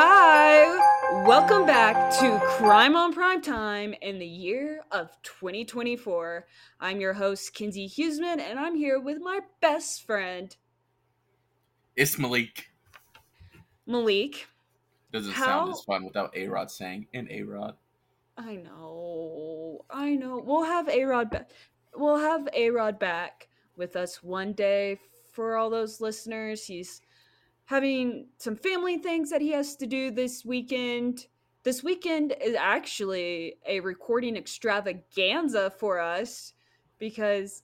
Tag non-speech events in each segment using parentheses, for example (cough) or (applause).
Hi, welcome back to Crime on Prime Time in the year of 2024. I'm your host, Kinsey Huseman, and I'm here with my best friend, It's Malik. Malik. Doesn't How- sound as fun without A Rod saying and A Rod. I know, I know. We'll have A Rod back. We'll have A Rod back with us one day for all those listeners. He's having some family things that he has to do this weekend. This weekend is actually a recording extravaganza for us because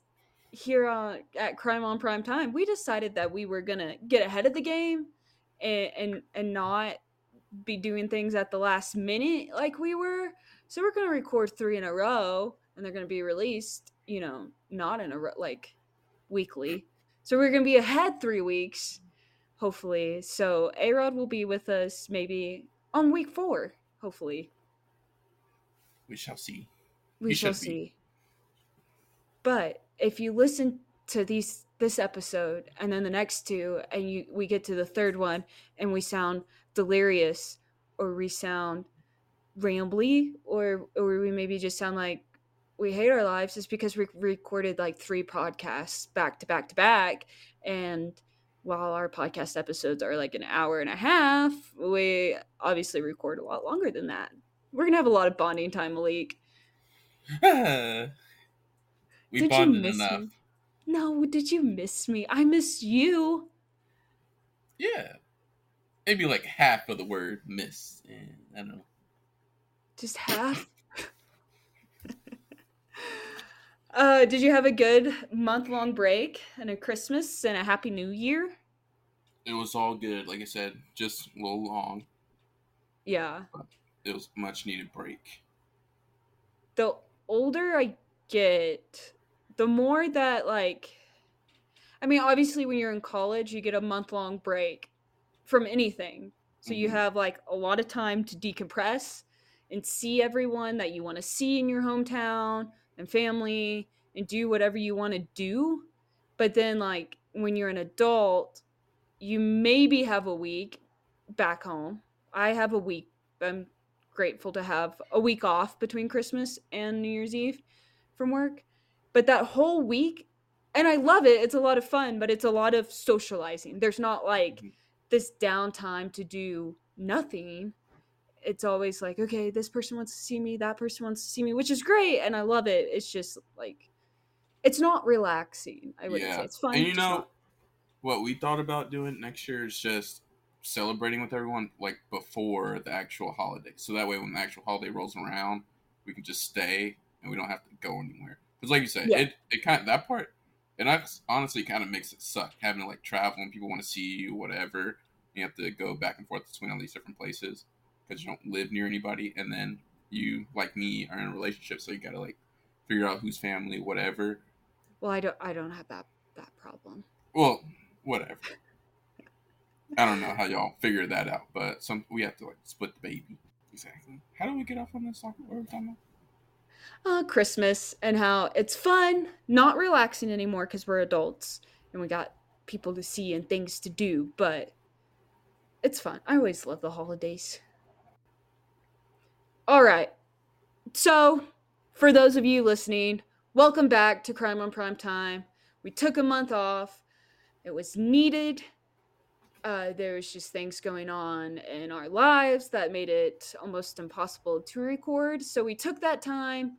here on, at Crime on Prime Time, we decided that we were gonna get ahead of the game and and, and not be doing things at the last minute like we were. So we're gonna record three in a row, and they're gonna be released. You know, not in a row, like weekly. So we're gonna be ahead three weeks, hopefully. So A Rod will be with us maybe on week four, hopefully. We shall see. We shall should be. see. But if you listen to these this episode and then the next two, and you we get to the third one and we sound delirious, or we sound rambly, or or we maybe just sound like we hate our lives, is because we recorded like three podcasts back to back to back, and while our podcast episodes are like an hour and a half, we obviously record a lot longer than that. We're gonna have a lot of bonding time, Malik. (laughs) we Did you bonded miss enough. me? No, did you miss me? I miss you. Yeah. Maybe like half of the word miss. And I don't know. Just half. (laughs) uh, did you have a good month long break and a Christmas and a happy new year? It was all good. Like I said, just a little long. Yeah. It was much needed break. The older I get, the more that like I mean, obviously when you're in college, you get a month long break from anything. So you Mhm. have like a lot of time to decompress and see everyone that you want to see in your hometown and family and do whatever you want to do. But then like when you're an adult, you maybe have a week back home. I have a week. I'm grateful to have a week off between Christmas and New Year's Eve from work. But that whole week, and I love it, it's a lot of fun, but it's a lot of socializing. There's not like Mhm. this downtime to do nothing. It's always like, okay, this person wants to see me, that person wants to see me, which is great, and I love it. It's just like, it's not relaxing. I wouldn't Yeah. say it's fun. And you know, not- what we thought about doing next year is just celebrating with everyone like before the actual holiday. So that way, when the actual holiday rolls around, we can just stay and we don't have to go anywhere. Because, like you said, Yeah. it it kind of that part, and that's honestly kind of makes it suck having to like travel and people want to see you, whatever. You have to go back and forth between all these different places because you don't live near anybody, and then you, like me, are in a relationship, so you gotta like figure out whose family, whatever. well, I don't, I don't have that that problem. Well, whatever. I don't know how y'all figure that out, but some we have to like split the baby. Exactly. How do we get off on this? What were we talking about? uh, Christmas and how it's fun, not relaxing anymore because we're adults and we got people to see and things to do, but it's fun. I always love the holidays. All right. So, for those of you listening, welcome back to Crime on Prime Time. We took a month off, it was needed. Uh, there was just things going on in our lives that made it almost impossible to record. So we took that time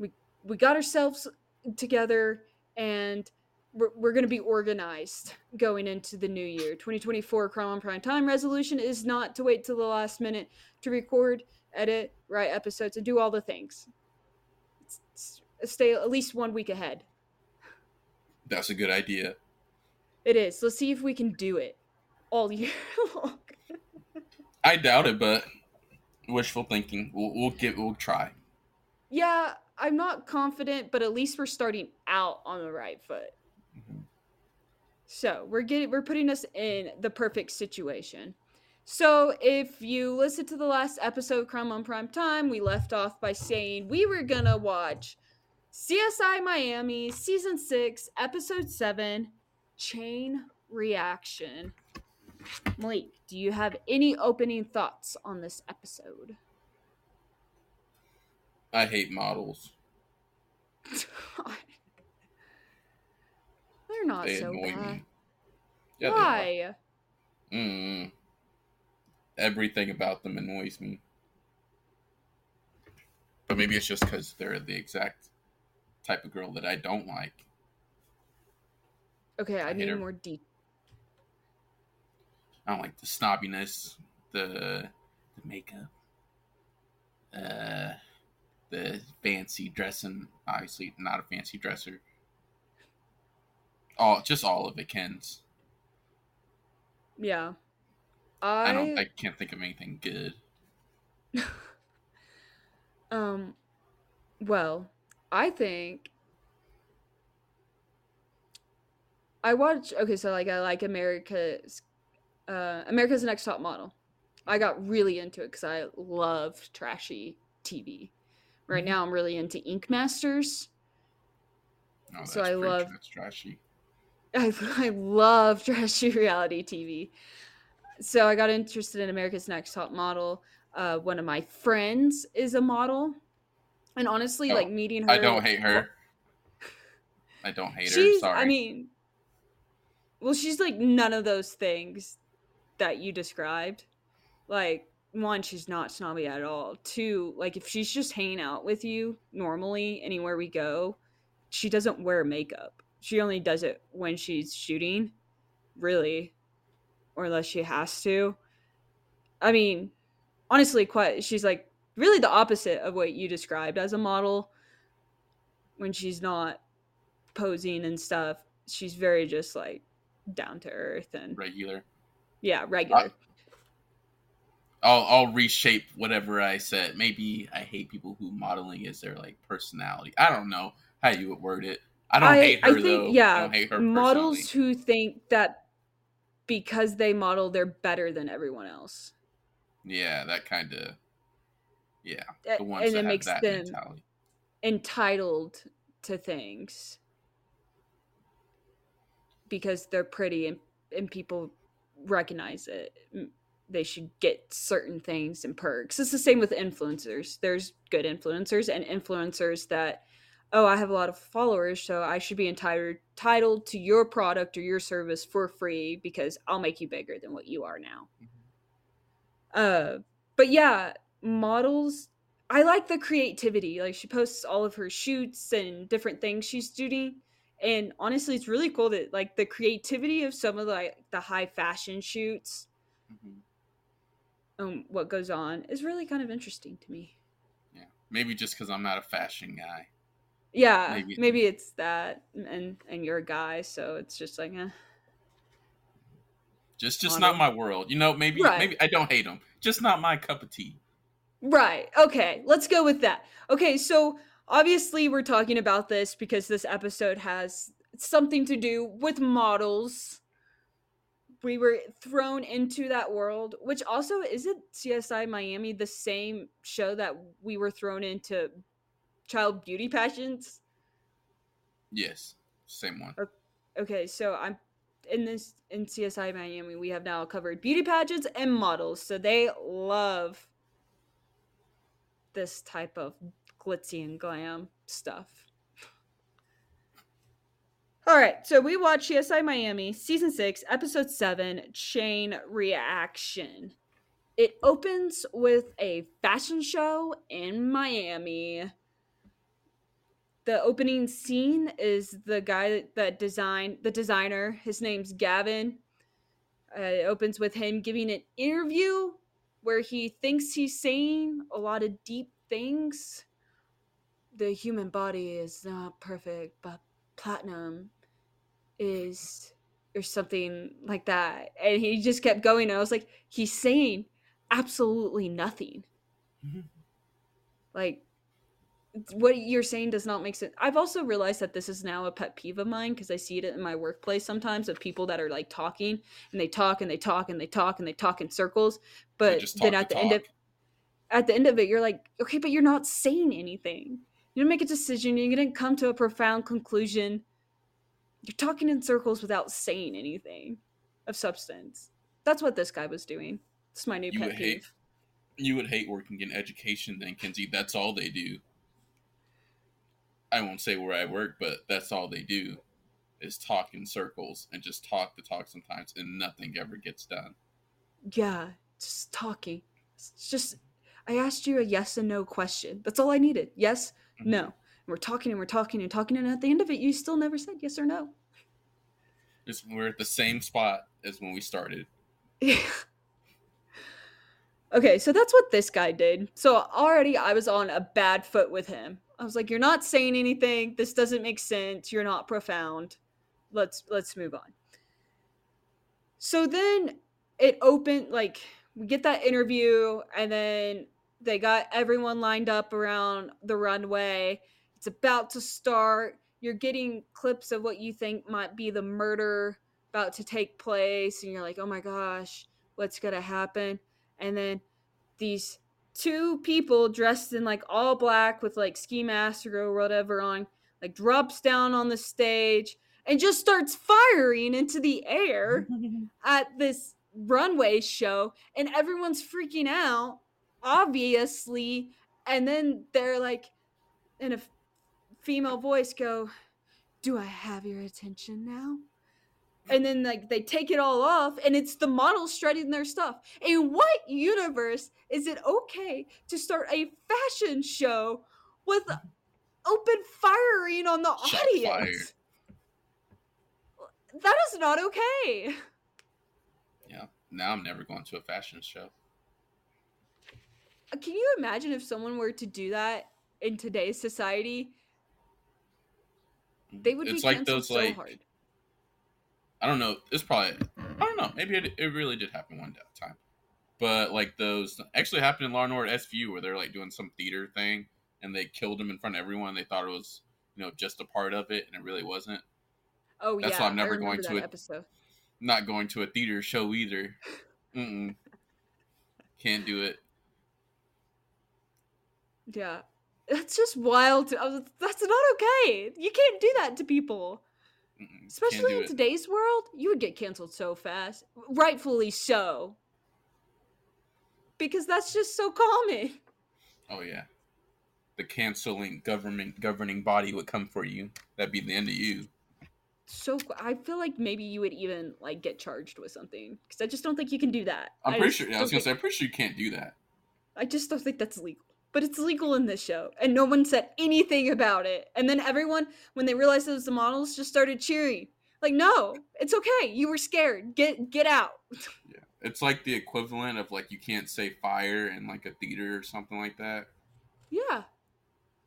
we we got ourselves together and we're, we're going to be organized going into the new year 2024 crime on prime time resolution is not to wait till the last minute to record edit write episodes and do all the things It's- it's- stay at least one week ahead That's a good idea. it is let's see if we can do it all year (laughs) long I doubt it, but wishful thinking. We'll we'll get we'll try. yeah i'm not confident but at least we're starting out on the right foot Mhm. So we're getting we're putting us in the perfect situation. So if you listen to the last episode, Crime on Prime Time, we left off by saying we were gonna watch CSI Miami season six, episode seven, Chain Reaction. Malik, do you have any opening thoughts on this episode? I hate models. (laughs) They're not They so bad. Yeah, Why? Mm. Everything about them annoys me. But maybe it's just because they're the exact type of girl that I don't like. Okay, I, I need her. more deep. I don't like the snobbiness, the the makeup, uh, the fancy dressing. Obviously, not a fancy dresser. All just all of it, Ken's. Yeah. I I, don't. I can't think of anything good. (laughs) um well, I think I watch okay, so like I like America's uh America's Next Top Model. I got really into it cuz I love trashy TV. Right Mhm. now I'm really into Ink Masters. That's So I love- that's trashy. I, (laughs) I love trashy (laughs) reality TV. So I got interested in America's Next Top Model. Uh, one of my friends is a model, and honestly, Oh, like meeting her, (laughs) I don't hate her. I don't hate her. Sorry. I mean, well, she's like none of those things that you described. Like, one, she's not snobby at all. Two, like if she's just hanging out with you normally anywhere we go, she doesn't wear makeup. She only does it when she's shooting, really, or unless she has to. I mean, honestly, quite. She's like really the opposite of what you described as a model. When she's not posing and stuff, she's very just like down to earth and regular. yeah, regular. I'll I'll reshape whatever I said. Maybe I hate people who modeling is their like personality. I don't know how you would word it. I don't hate her I think though. I yeah, don't hate her models personally. who think that because they model, they're better than everyone else, Yeah, that kind of. Yeah, the ones and that it have makes that them mentality. entitled to things because they're pretty and, and people recognize it. They should get certain things and perks. It's the same with influencers. There's good influencers and influencers that, oh, I have a lot of followers, so I should be entitled to your product or your service for free because I'll make you bigger than what you are now. Uh, but yeah, models. I like the creativity. Like she posts all of her shoots and different things she's doing, and honestly, it's really cool that like the creativity of some of the like, the high fashion shoots Mhm. um what goes on is really kind of interesting to me. Yeah, maybe just because I'm not a fashion guy. Yeah, Maybe- maybe, it's that, and and you're a guy, so it's just like, eh. Just just not my world. You know, maybe Right. maybe I don't hate them. Just not my cup of tea. Right. Okay. Let's go with that. Okay. So obviously, we're talking about this because this episode has something to do with models. We were thrown into that world, which also isn't CSI Miami the same show that we were thrown into child beauty pageants? Yes, same one. Okay, so I'm in this in CSI Miami, we have now covered beauty pageants and models. So they love this type of glitzy and glam stuff. All right, so we watched CSI Miami season 6, episode 7, Chain Reaction. It opens with a fashion show in Miami. The opening scene is the guy that designed the designer. His name's Gavin. Uh, it opens with him giving an interview where he thinks he's saying a lot of deep things. The human body is not perfect, but platinum is or something like that. And he just kept going. And I was like, he's saying absolutely nothing. Mhm. Like what you're saying does not make sense. I've also realized that this is now a pet peeve of mine because I see it in my workplace sometimes of people that are like talking and they talk and they talk and they talk and they talk in circles, but then at the end of at the end of it, you're like, okay, but you're not saying anything. You didn't make a decision. You didn't come to a profound conclusion. You're talking in circles without saying anything of substance. that's what this guy was doing. It's my new You pet would hate- peeve. You would hate working in education then, Kenzie. That's all they do. I won't say where I work, but that's all they do is talk in circles and just talk to talk sometimes and nothing ever gets done. Yeah, just talking. It's just I asked you a yes and no question. That's all I needed. Yes, Mhm. no. And we're talking and we're talking and talking, and at the end of it, you still never said yes or no. Just, we're at the same spot as when we started. (laughs) okay, so that's what this guy did. So already I was on a bad foot with him. I was like, "You're not saying anything. This doesn't make sense. You're not profound. Let's let's move on." So then it opened like we get that interview and then they got everyone lined up around the runway. It's about to start. You're getting clips of what you think might be the murder about to take place and you're like, "Oh my gosh, what's going to happen?" And then these two people dressed in like all black with like ski masks or whatever on like drops down on the stage and just starts firing into the air (laughs) at this runway show. And everyone's freaking out obviously. And then they're like in a female voice go do i have your attention now and then like they take it all off and it's the models strutting their stuff in what universe is it okay to start a fashion show with open firing on the Shot audience that is not okay Yeah. Now I'm never going to a fashion show. Uh, can you imagine if someone were to do that in today's society? They would it's be like those so like hard. I don't know. It's probably I don't know. Maybe it, it really did happen one time, but like those actually happened in Law and Order SVU where they're like doing some theater thing and they killed him in front of everyone. They thought it was you know just a part of it and it really wasn't. Oh yeah. that's yeah, why I'm never going to it. episode. Not going to a theater show either. (laughs) Mm-mm. Can't do it. Yeah, that's just wild. Was, that's not okay. You can't do that to people, especially in it. today's world. You would get canceled so fast, rightfully so, because that's just so common. Oh yeah. The canceling government governing body would come for you. That'd be the end of you. So I feel like maybe you would even like get charged with something because I just don't think you can do that. I'm pretty sure. I was gonna think- say, I'm pretty sure you can't do that. I just don't think that's legal. But it's legal in this show, and no one said anything about it. And then everyone, when they realized it was the models, just started cheering. Like, no, it's okay. You were scared. Get get out. (laughs) Yeah, it's like the equivalent of like you can't say fire in like a theater or something like that. Yeah,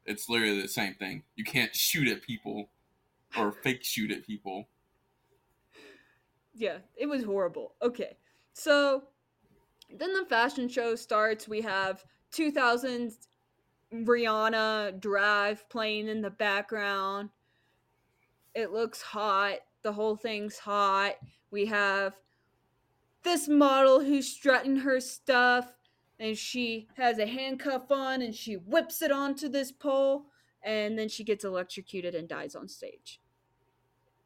It's literally the same thing. You can't shoot at people or (sighs) fake shoot at people. yeah. It was horrible. Okay, so then the fashion show starts. We have 2000s Rihanna Drive playing in the background. It looks hot. The whole thing's hot. We have this model who's strutting her stuff and she has a handcuff on and she whips it onto this pole and then she gets electrocuted and dies on stage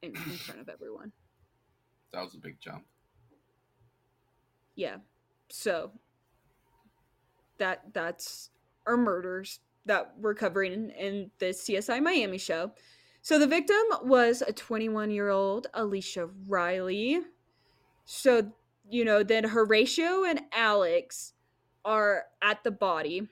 in, in (laughs) front of everyone. That was a big jump. Yeah. So that that's our murders that we're covering in, in the CSI Miami show. So the victim was a 21 year old Alicia Riley. So, you know, then Horatio and Alex are at the body.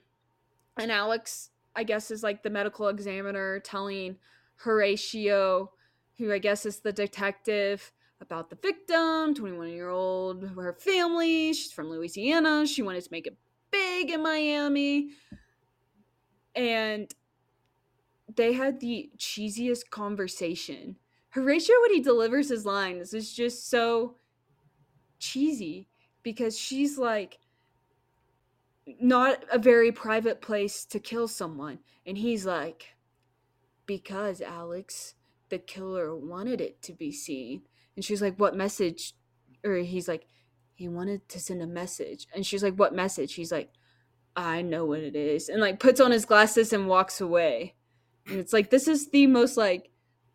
And Alex, I guess, is like the medical examiner telling Horatio, who I guess is the detective, about the victim, 21 year old, her family. She's from Louisiana. She wanted to make it in Miami. And they had the cheesiest conversation. Horatio, when he delivers his lines, is just so cheesy because she's like, not a very private place to kill someone. And he's like, because Alex, the killer wanted it to be seen. And she's like, what message? Or he's like, he wanted to send a message. And she's like, what message? He's like, I know what it is. And like puts on his glasses and walks away. And it's like, this is the most like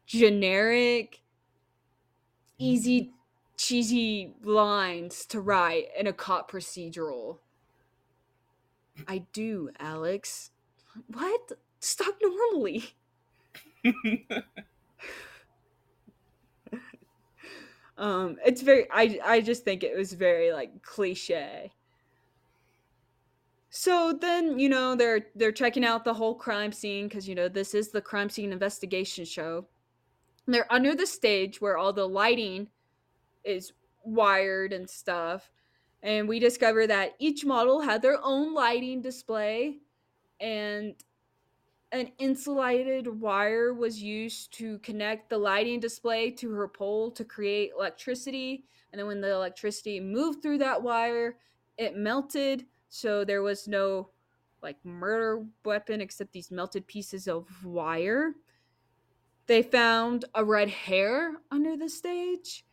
generic, easy cheesy lines to write in a cop procedural. I do, Alex. What? Just talk normally. (laughs) um, it's very. I I just think it was very like cliche. So then, you know, they're they're checking out the whole crime scene because you know this is the crime scene investigation show. they're under the stage where all the lighting is wired and stuff. And we discover that each model had their own lighting display and an insulated wire was used to connect the lighting display to her pole to create electricity. And then when the electricity moved through that wire, it melted. So there was no like murder weapon except these melted pieces of wire. They found a red hair under the stage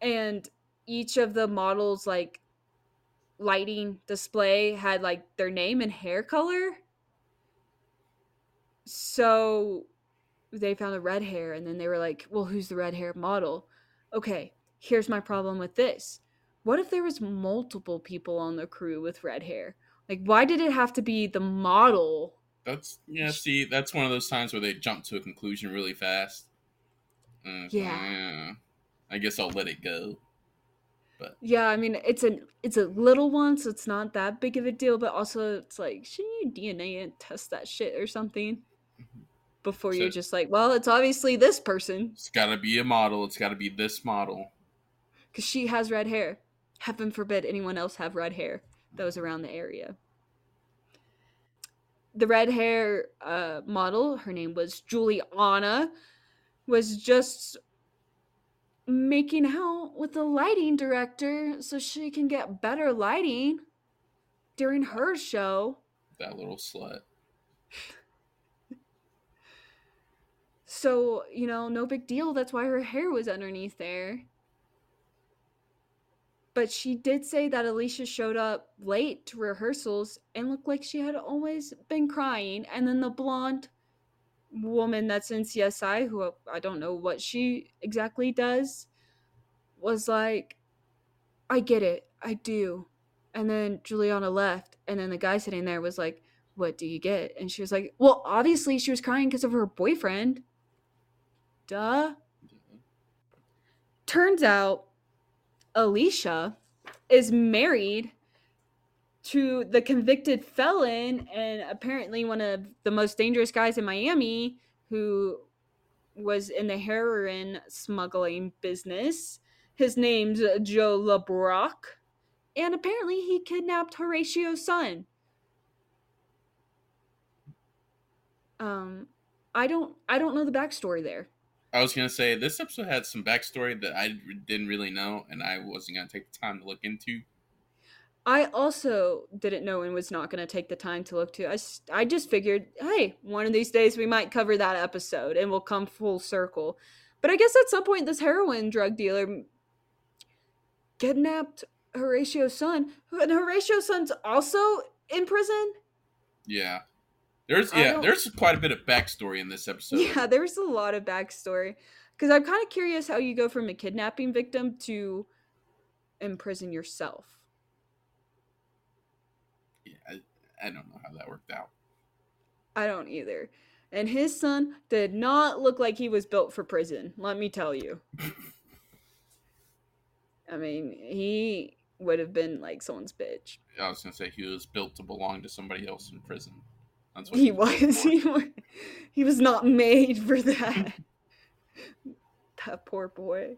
and each of the models like lighting display had like their name and hair color. So they found a red hair and then they were like well who's the red hair model? Okay here's my problem with this what if there was multiple people on the crew with red hair like why did it have to be the model that's yeah see that's one of those times where they jump to a conclusion really fast uh, yeah. yeah i guess i'll let it go but yeah, I mean it's a it's a little one, so it's not that big of a deal. But also, it's like shouldn't you DNA and test that shit or something mm-hmm. before so, you're just like, well, it's obviously this person. It's got to be a model. It's got to be this model. Because she has red hair. Heaven forbid anyone else have red hair that was around the area. The red hair uh, model, her name was Juliana, was just making out with the lighting director so she can get better lighting during her show. That little slut. (laughs) so, you know, no big deal. That's why her hair was underneath there. But she did say that Alicia showed up late to rehearsals and looked like she had always been crying. And then the blonde woman that's in CSI, who I don't know what she exactly does, was like, I get it. I do. And then Juliana left. And then the guy sitting there was like, What do you get? And she was like, Well, obviously she was crying because of her boyfriend. Duh. Mm-hmm. Turns out Alicia is married to the convicted felon and apparently one of the most dangerous guys in Miami who was in the heroin smuggling business. His name's Joe LeBrock, and apparently he kidnapped Horatio's son. Um, I don't, I don't know the backstory there. I was gonna say this episode had some backstory that I didn't really know, and I wasn't gonna take the time to look into. I also didn't know and was not going to take the time to look to. I, I just figured, hey, one of these days we might cover that episode and we'll come full circle. But I guess at some point this heroin drug dealer kidnapped Horatio's son, and Horatio's son's also in prison. Yeah. There's yeah, there's quite a bit of backstory in this episode. Yeah, (laughs) there's a lot of backstory. Because I'm kind of curious how you go from a kidnapping victim to imprison yourself. Yeah, I don't know how that worked out. I don't either. And his son did not look like he was built for prison, let me tell you. (laughs) I mean, he would have been like someone's bitch. I was gonna say he was built to belong to somebody else in prison. He, he was. (laughs) He, he was not made for that. (laughs) that poor boy.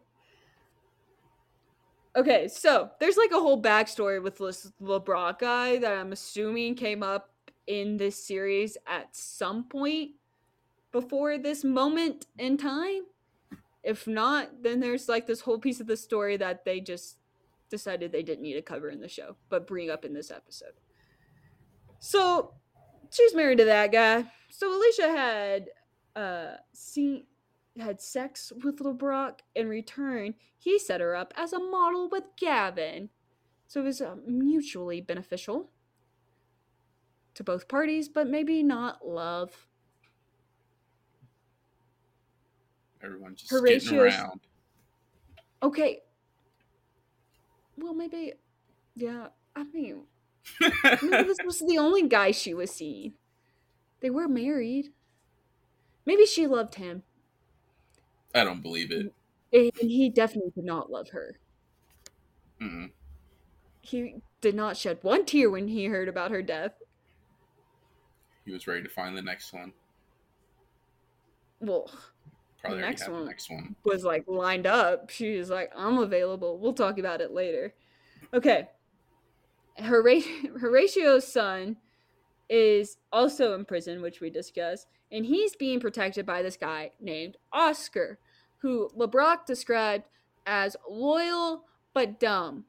Okay, so there's like a whole backstory with this LeBrock guy that I'm assuming came up in this series at some point before this moment in time. If not, then there's like this whole piece of the story that they just decided they didn't need to cover in the show, but bring up in this episode. So she's married to that guy. So Alicia had uh seen had sex with LeBrock. In return, he set her up as a model with Gavin. So it was uh, mutually beneficial to both parties, but maybe not love. Everyone just Horatio's, getting around. Okay, well, maybe, yeah. I mean, maybe this was (laughs) the only guy she was seeing. They were married. Maybe she loved him. I don't believe it. And he definitely did not love her. Mm-mm. He did not shed one tear when he heard about her death. He was ready to find the next one. Well, Probably The next one. the next one. was like lined up. She was like, I'm available. We'll talk about it later. Okay. Hora- Horatio's (laughs) son is also in prison, which we discussed, and he's being protected by this guy named Oscar, who LeBrock described as loyal but dumb.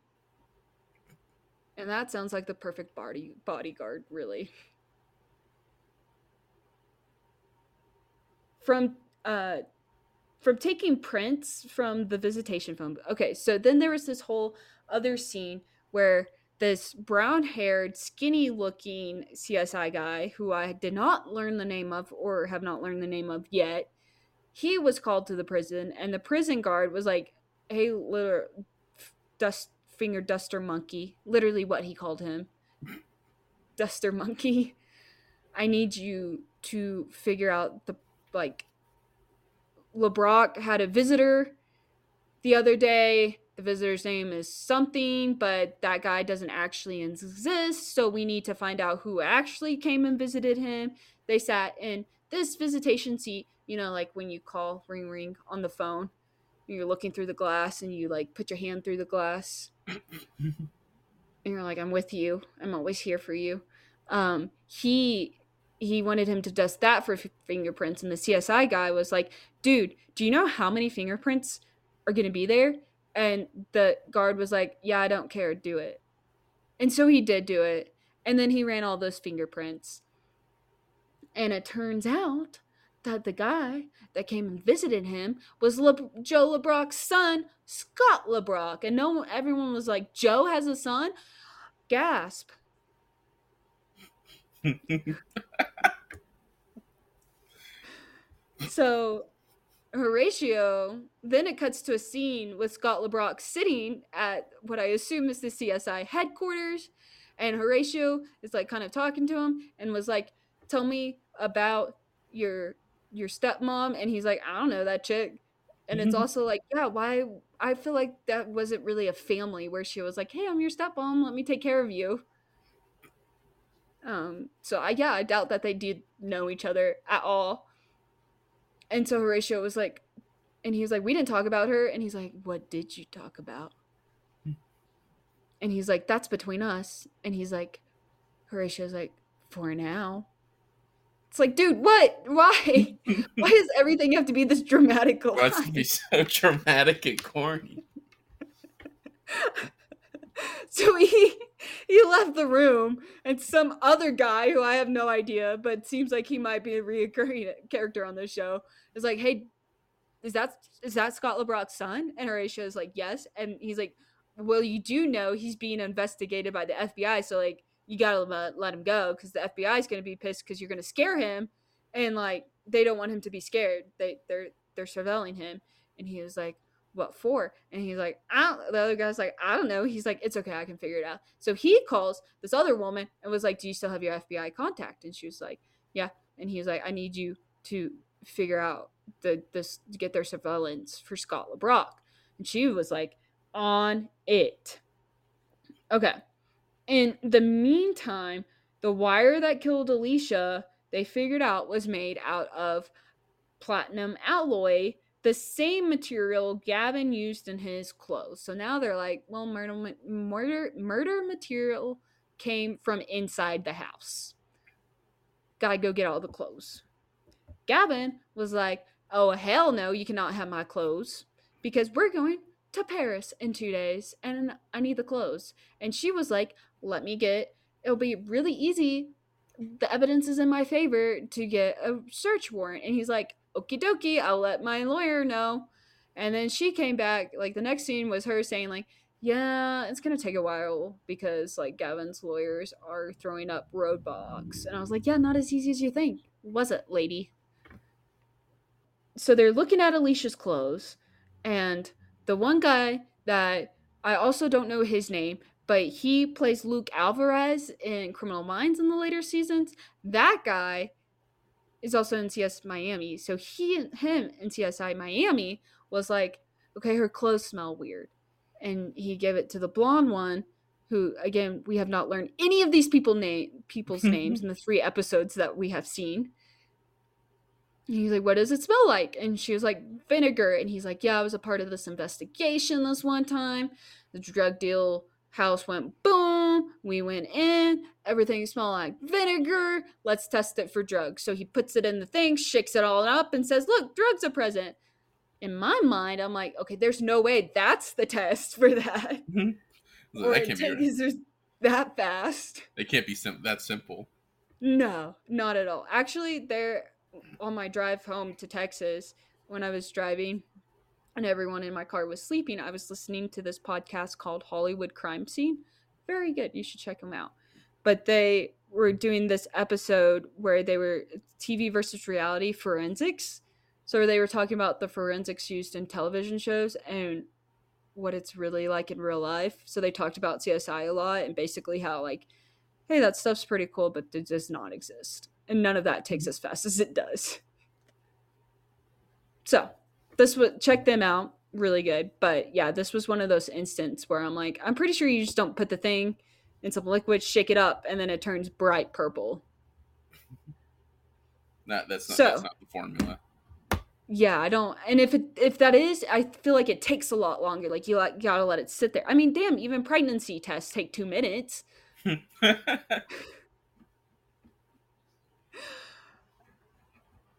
And that sounds like the perfect body bodyguard, really. From uh from taking prints from the visitation phone. Okay, so then there was this whole other scene where this brown haired, skinny looking CSI guy, who I did not learn the name of or have not learned the name of yet, he was called to the prison, and the prison guard was like, hey, little dust finger duster monkey, literally what he called him. (laughs) Duster monkey. I need you to figure out the like LeBrock had a visitor the other day. The visitor's name is something, but that guy doesn't actually exist. So we need to find out who actually came and visited him. They sat in this visitation seat, you know, like when you call ring ring on the phone, you're looking through the glass and you like put your hand through the glass. and (coughs) you're like, I'm with you. I'm always here for you. Um, he he wanted him to dust that for f- fingerprints, and the CSI guy was like, dude, do you know how many fingerprints are going to be there? And the guard was like, yeah, I don't care, do it. And so he did do it. And then he ran all those fingerprints. And it turns out that the guy that came and visited him was Le- Joe LeBrock's son, Scott LeBrock. And no one, everyone was like, Joe has a son? Gasp. (laughs) So Horatio, then it cuts to a scene with Scott LeBrock sitting at what I assume is the CSI headquarters. And Horatio is like kind of talking to him and was like, Tell me about your your stepmom. And he's like, I don't know that chick. And it's (laughs) also like, yeah, why I feel like that wasn't really a family where she was like, Hey, I'm your stepmom, let me take care of you. Um, so I yeah, I doubt that they did know each other at all. And so Horatio was like, and he was like, we didn't talk about her. And he's like, what did you talk about? And he's like, that's between us. And he's like, Horatio's like, for now. It's like, dude, what? Why? (laughs) Why does everything have to be this dramatic line? That's to be so dramatic and corny. (laughs) (laughs) so he he left the room and some other guy who I have no idea, but seems like he might be a reoccurring (laughs) character on this show, is like, hey, is that is that Scott LeBrock's son? And Horatio is like, yes. And he's like, well, you do know he's being investigated by the FBI, so like you gotta let, him go because the FBI is gonna be pissed because you're gonna scare him, and like they don't want him to be scared. They they're they're surveilling him, and he was like, what for? And he's like, I don't, the other guy's like, I don't know. He's like, it's okay, I can figure it out. So he calls this other woman and was like, Do you still have your FBI contact? And she was like, Yeah. And he was like, I need you to figure out the this get their surveillance for Scott LeBrock. And she was like, on it. Okay. In the meantime, the wire that killed Alicia, they figured out was made out of platinum alloy the same material Gavin used in his clothes. So now they're like, well, murder murder murder material came from inside the house. Gotta go get all the clothes. Gavin was like, oh hell no, you cannot have my clothes because we're going to Paris in two days and I need the clothes. And she was like, let me get. It'll be really easy. The evidence is in my favor to get a search warrant. And he's like, okie dokie, I'll let my lawyer know. And then she came back. Like the next scene was her saying, like, yeah, it's gonna take a while because like Gavin's lawyers are throwing up roadblocks. And I was like, yeah, not as easy as you think, was it, lady? So they're looking at Alicia's clothes, and the one guy that I also don't know his name, but he plays Luke Alvarez in Criminal Minds in the later seasons. That guy is also in CS Miami. So he him in CSI Miami was like, okay, her clothes smell weird. And he gave it to the blonde one, who again, we have not learned any of these people name people's names in the three episodes that we have seen. And he's like, What does it smell like? And she was like, Vinegar. And he's like, Yeah, I was a part of this investigation this one time. The drug deal house went boom. We went in. Everything smelled like vinegar. Let's test it for drugs. So he puts it in the thing, shakes it all up, and says, Look, drugs are present. In my mind, I'm like, Okay, there's no way that's the test for (laughs) that. Mm-hmm. So that can't be. Is that fast? They can't be sim- that simple. No, not at all. Actually, there on my drive home to Texas when I was driving and everyone in my car was sleeping, I was listening to this podcast called Hollywood Crime Scene. Very good. You should check them out. But they were doing this episode where they were TV versus reality forensics. So they were talking about the forensics used in television shows and what it's really like in real life. So they talked about CSI a lot and basically how like, hey, that stuff's pretty cool, but it does not exist. And none of that takes as fast as it does. So this would check them out really good but yeah this was one of those instances where i'm like i'm pretty sure you just don't put the thing in some liquid shake it up and then it turns bright purple. (laughs) That that's not So- that's not the formula. yeah i don't and if it if that is i feel like it takes a lot longer like you like gotta let it sit there. I mean damn even pregnancy tests take two minutes. (laughs)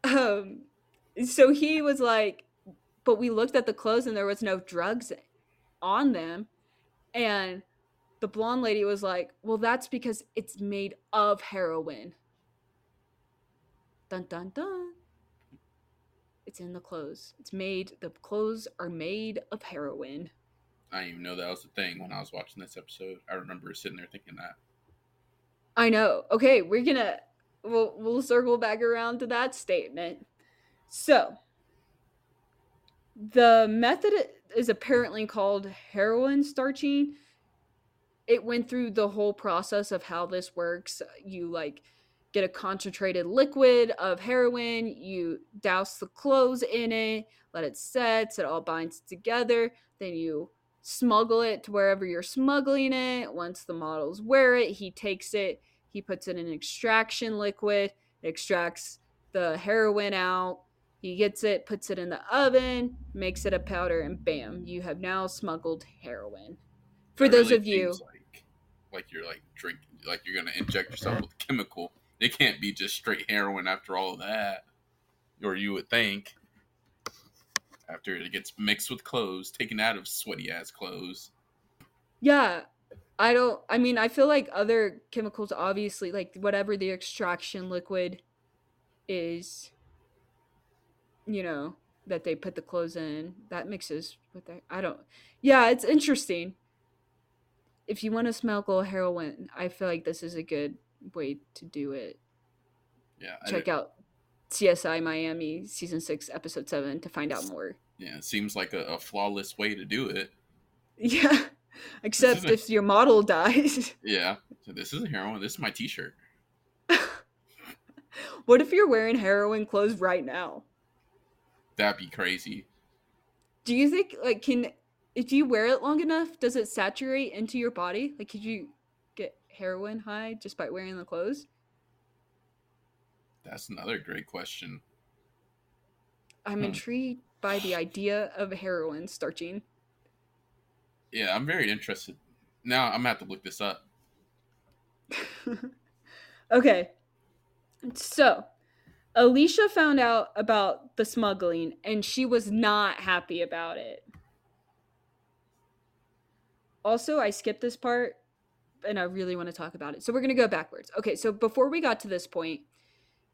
Um so he was like but we looked at the clothes and there was no drugs on them and the blonde lady was like well that's because it's made of heroin dun dun dun it's in the clothes it's made the clothes are made of heroin I didn't even know that was a thing when I was watching this episode. I remember sitting there thinking that. I know. Okay, we're gonna we'll we'll circle back around to that statement. So the method is apparently called heroin starching. It went through the whole process of how this works. You like get a concentrated liquid of heroin, you douse the clothes in it, let it set, it all binds together, then you smuggle it to wherever you're smuggling it. Once the models wear it, he takes it, he puts it in an extraction liquid, extracts the heroin out. He gets it, puts it in the oven, makes it a powder, and bam, you have now smuggled heroin. For those really of you, like like you're like drinking like you're gonna inject yourself with chemical. It can't be just straight heroin after all of that. Or you would think. After it gets mixed with clothes, taken out of sweaty ass clothes. yeah, I don't, I mean, I feel like other chemicals, obviously, like whatever the extraction liquid is, you know, that they put the clothes in, that mixes with that. I don't, yeah, it's interesting. If you want to smell smuggle heroin, I feel like this is a good way to do it. Yeah. Check out CSI Miami season six, episode seven to find out more. Yeah, it seems like a, a flawless way to do it. (laughs) Yeah. Except if your model dies. (laughs) Yeah. So this is a heroin. This is my t-shirt. (laughs) what if you're wearing heroin clothes right now? That'd be crazy. Do you think like can if you wear it long enough, does it saturate into your body? Like could you get heroin high just by wearing the clothes? That's another great question. I'm Hmm. intrigued by the idea of heroin starching. Yeah, I'm very interested. Now I'm gonna have to look this up. (laughs) okay. So, Alicia found out about the smuggling and she was not happy about it. Also, I skipped this part and I really want to talk about it. So, we're going to go backwards. Okay, so before we got to this point,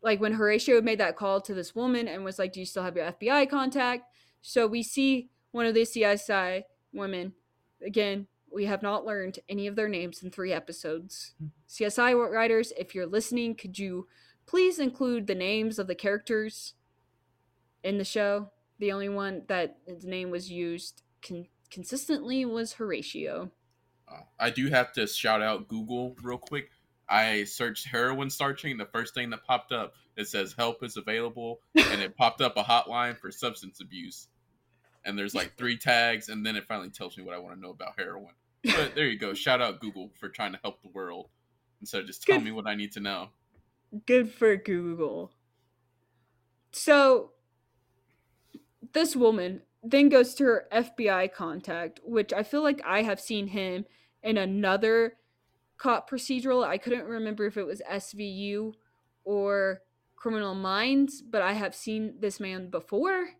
like when Horatio made that call to this woman and was like, Do you still have your FBI contact? So, we see one of the CSI women. Again, we have not learned any of their names in three episodes. Hmm. CSI writers, if you're listening, could you please include the names of the characters in the show? The only one that his name was used con- consistently was Horatio. Uh, I do have to shout out Google real quick. I searched heroin starching. The first thing that popped up it says help is available, (laughs) and it popped up a hotline for substance abuse. And there's like three tags, and then it finally tells me what I want to know about heroin. But there you go. Shout out Google for trying to help the world instead of just telling me what I need to know. Good for Google. So this woman then goes to her FBI contact, which I feel like I have seen him in another cop procedural. I couldn't remember if it was SVU or Criminal Minds, but I have seen this man before.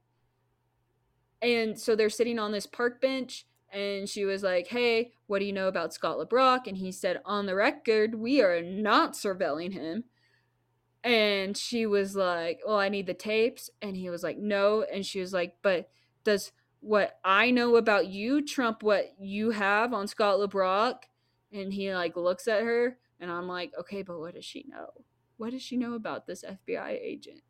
And so they're sitting on this park bench, and she was like, Hey, what do you know about Scott LeBrock? And he said, On the record, we are not surveilling him. And she was like, Well, I need the tapes. And he was like, No. And she was like, But does what I know about you trump what you have on Scott LeBrock? And he like looks at her, and I'm like, Okay, but what does she know? What does she know about this FBI agent?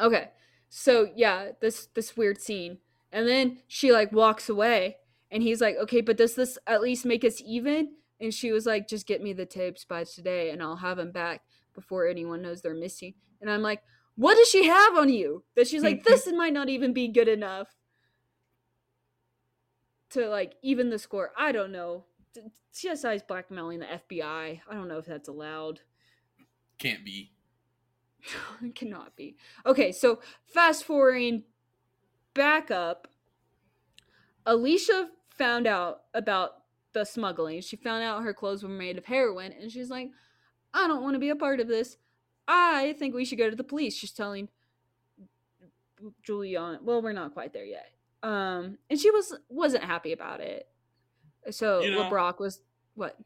Okay. So yeah, this this weird scene. And then she like walks away and he's like, "Okay, but does this at least make us even?" And she was like, "Just get me the tapes by today and I'll have them back before anyone knows they're missing." And I'm like, "What does she have on you?" That she's like, (laughs) "This might not even be good enough." To like even the score. I don't know. CSI is blackmailing the FBI. I don't know if that's allowed. Can't be. (laughs) cannot be. Okay, so fast forwarding back up, Alicia found out about the smuggling. She found out her clothes were made of heroin, and she's like, I don't want to be a part of this. I think we should go to the police. She's telling Julian, well, we're not quite there yet. Um, and she was wasn't happy about it. So you know, LeBrock was what?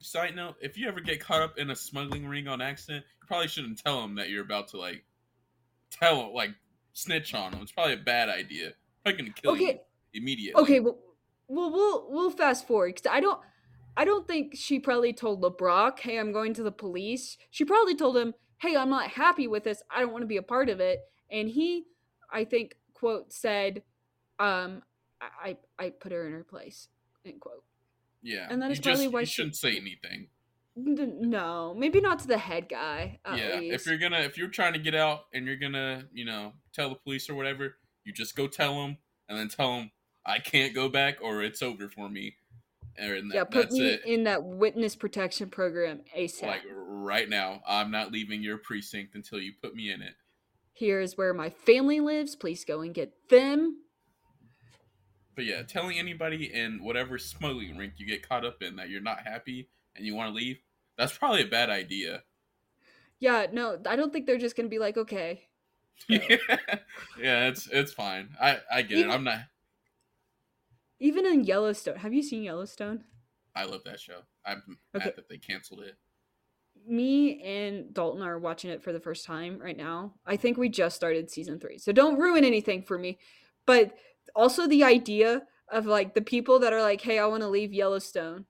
Side note: If you ever get caught up in a smuggling ring on accident, you probably shouldn't tell them that you're about to like tell like snitch on them. It's probably a bad idea. Probably gonna kill okay. you immediately. Okay, well, well, we'll we'll fast forward because I don't. I don't think she probably told LeBrock, "Hey, I'm going to the police." She probably told him, "Hey, I'm not happy with this. I don't want to be a part of it." And he, I think, quote said, um, I I put her in her place. End quote. Yeah, and that is probably just, why she shouldn't say anything. No, maybe not to the head guy. yeah, least. if you're gonna if you're trying to get out and you're gonna you know tell the police or whatever, you just go tell them and then tell them I can't go back or it's over for me. That, yeah, put me it. in that witness protection program ASAP. Like right now, I'm not leaving your precinct until you put me in it. Here is where my family lives. Please go and get them. But yeah, telling anybody in whatever smuggling rink you get caught up in that you're not happy and you want to leave, that's probably a bad idea. Yeah, no, I don't think they're just gonna be like, okay. So. (laughs) yeah, yeah, it's it's fine. I I get even, it. I'm not. Even in Yellowstone, have you seen Yellowstone? I love that show. I'm okay. mad that they canceled it. Me and Dalton are watching it for the first time right now. I think we just started season three, so don't ruin anything for me. But also the idea of like the people that are like, hey, I want to leave Yellowstone.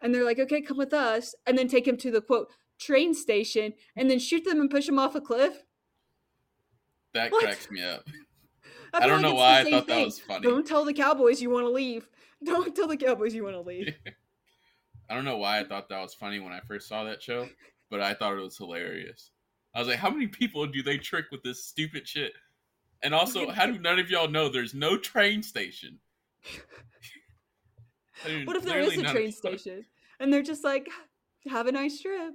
And they're like, okay, come with us. And then take him to the quote train station and then shoot them and push them off a cliff. That what? cracks me up. I, I don't like know why I thought thing. that was funny. Don't tell the Cowboys you want to leave. (laughs) Don't tell the Cowboys you want to leave. (laughs) I don't know why I thought that was funny when I first saw that show, but I thought it was hilarious. I was like, how many people do they trick with this stupid shit? And also, how do none of y'all know there's no train station? (laughs) what if there is a train station and they're just like, have a nice trip?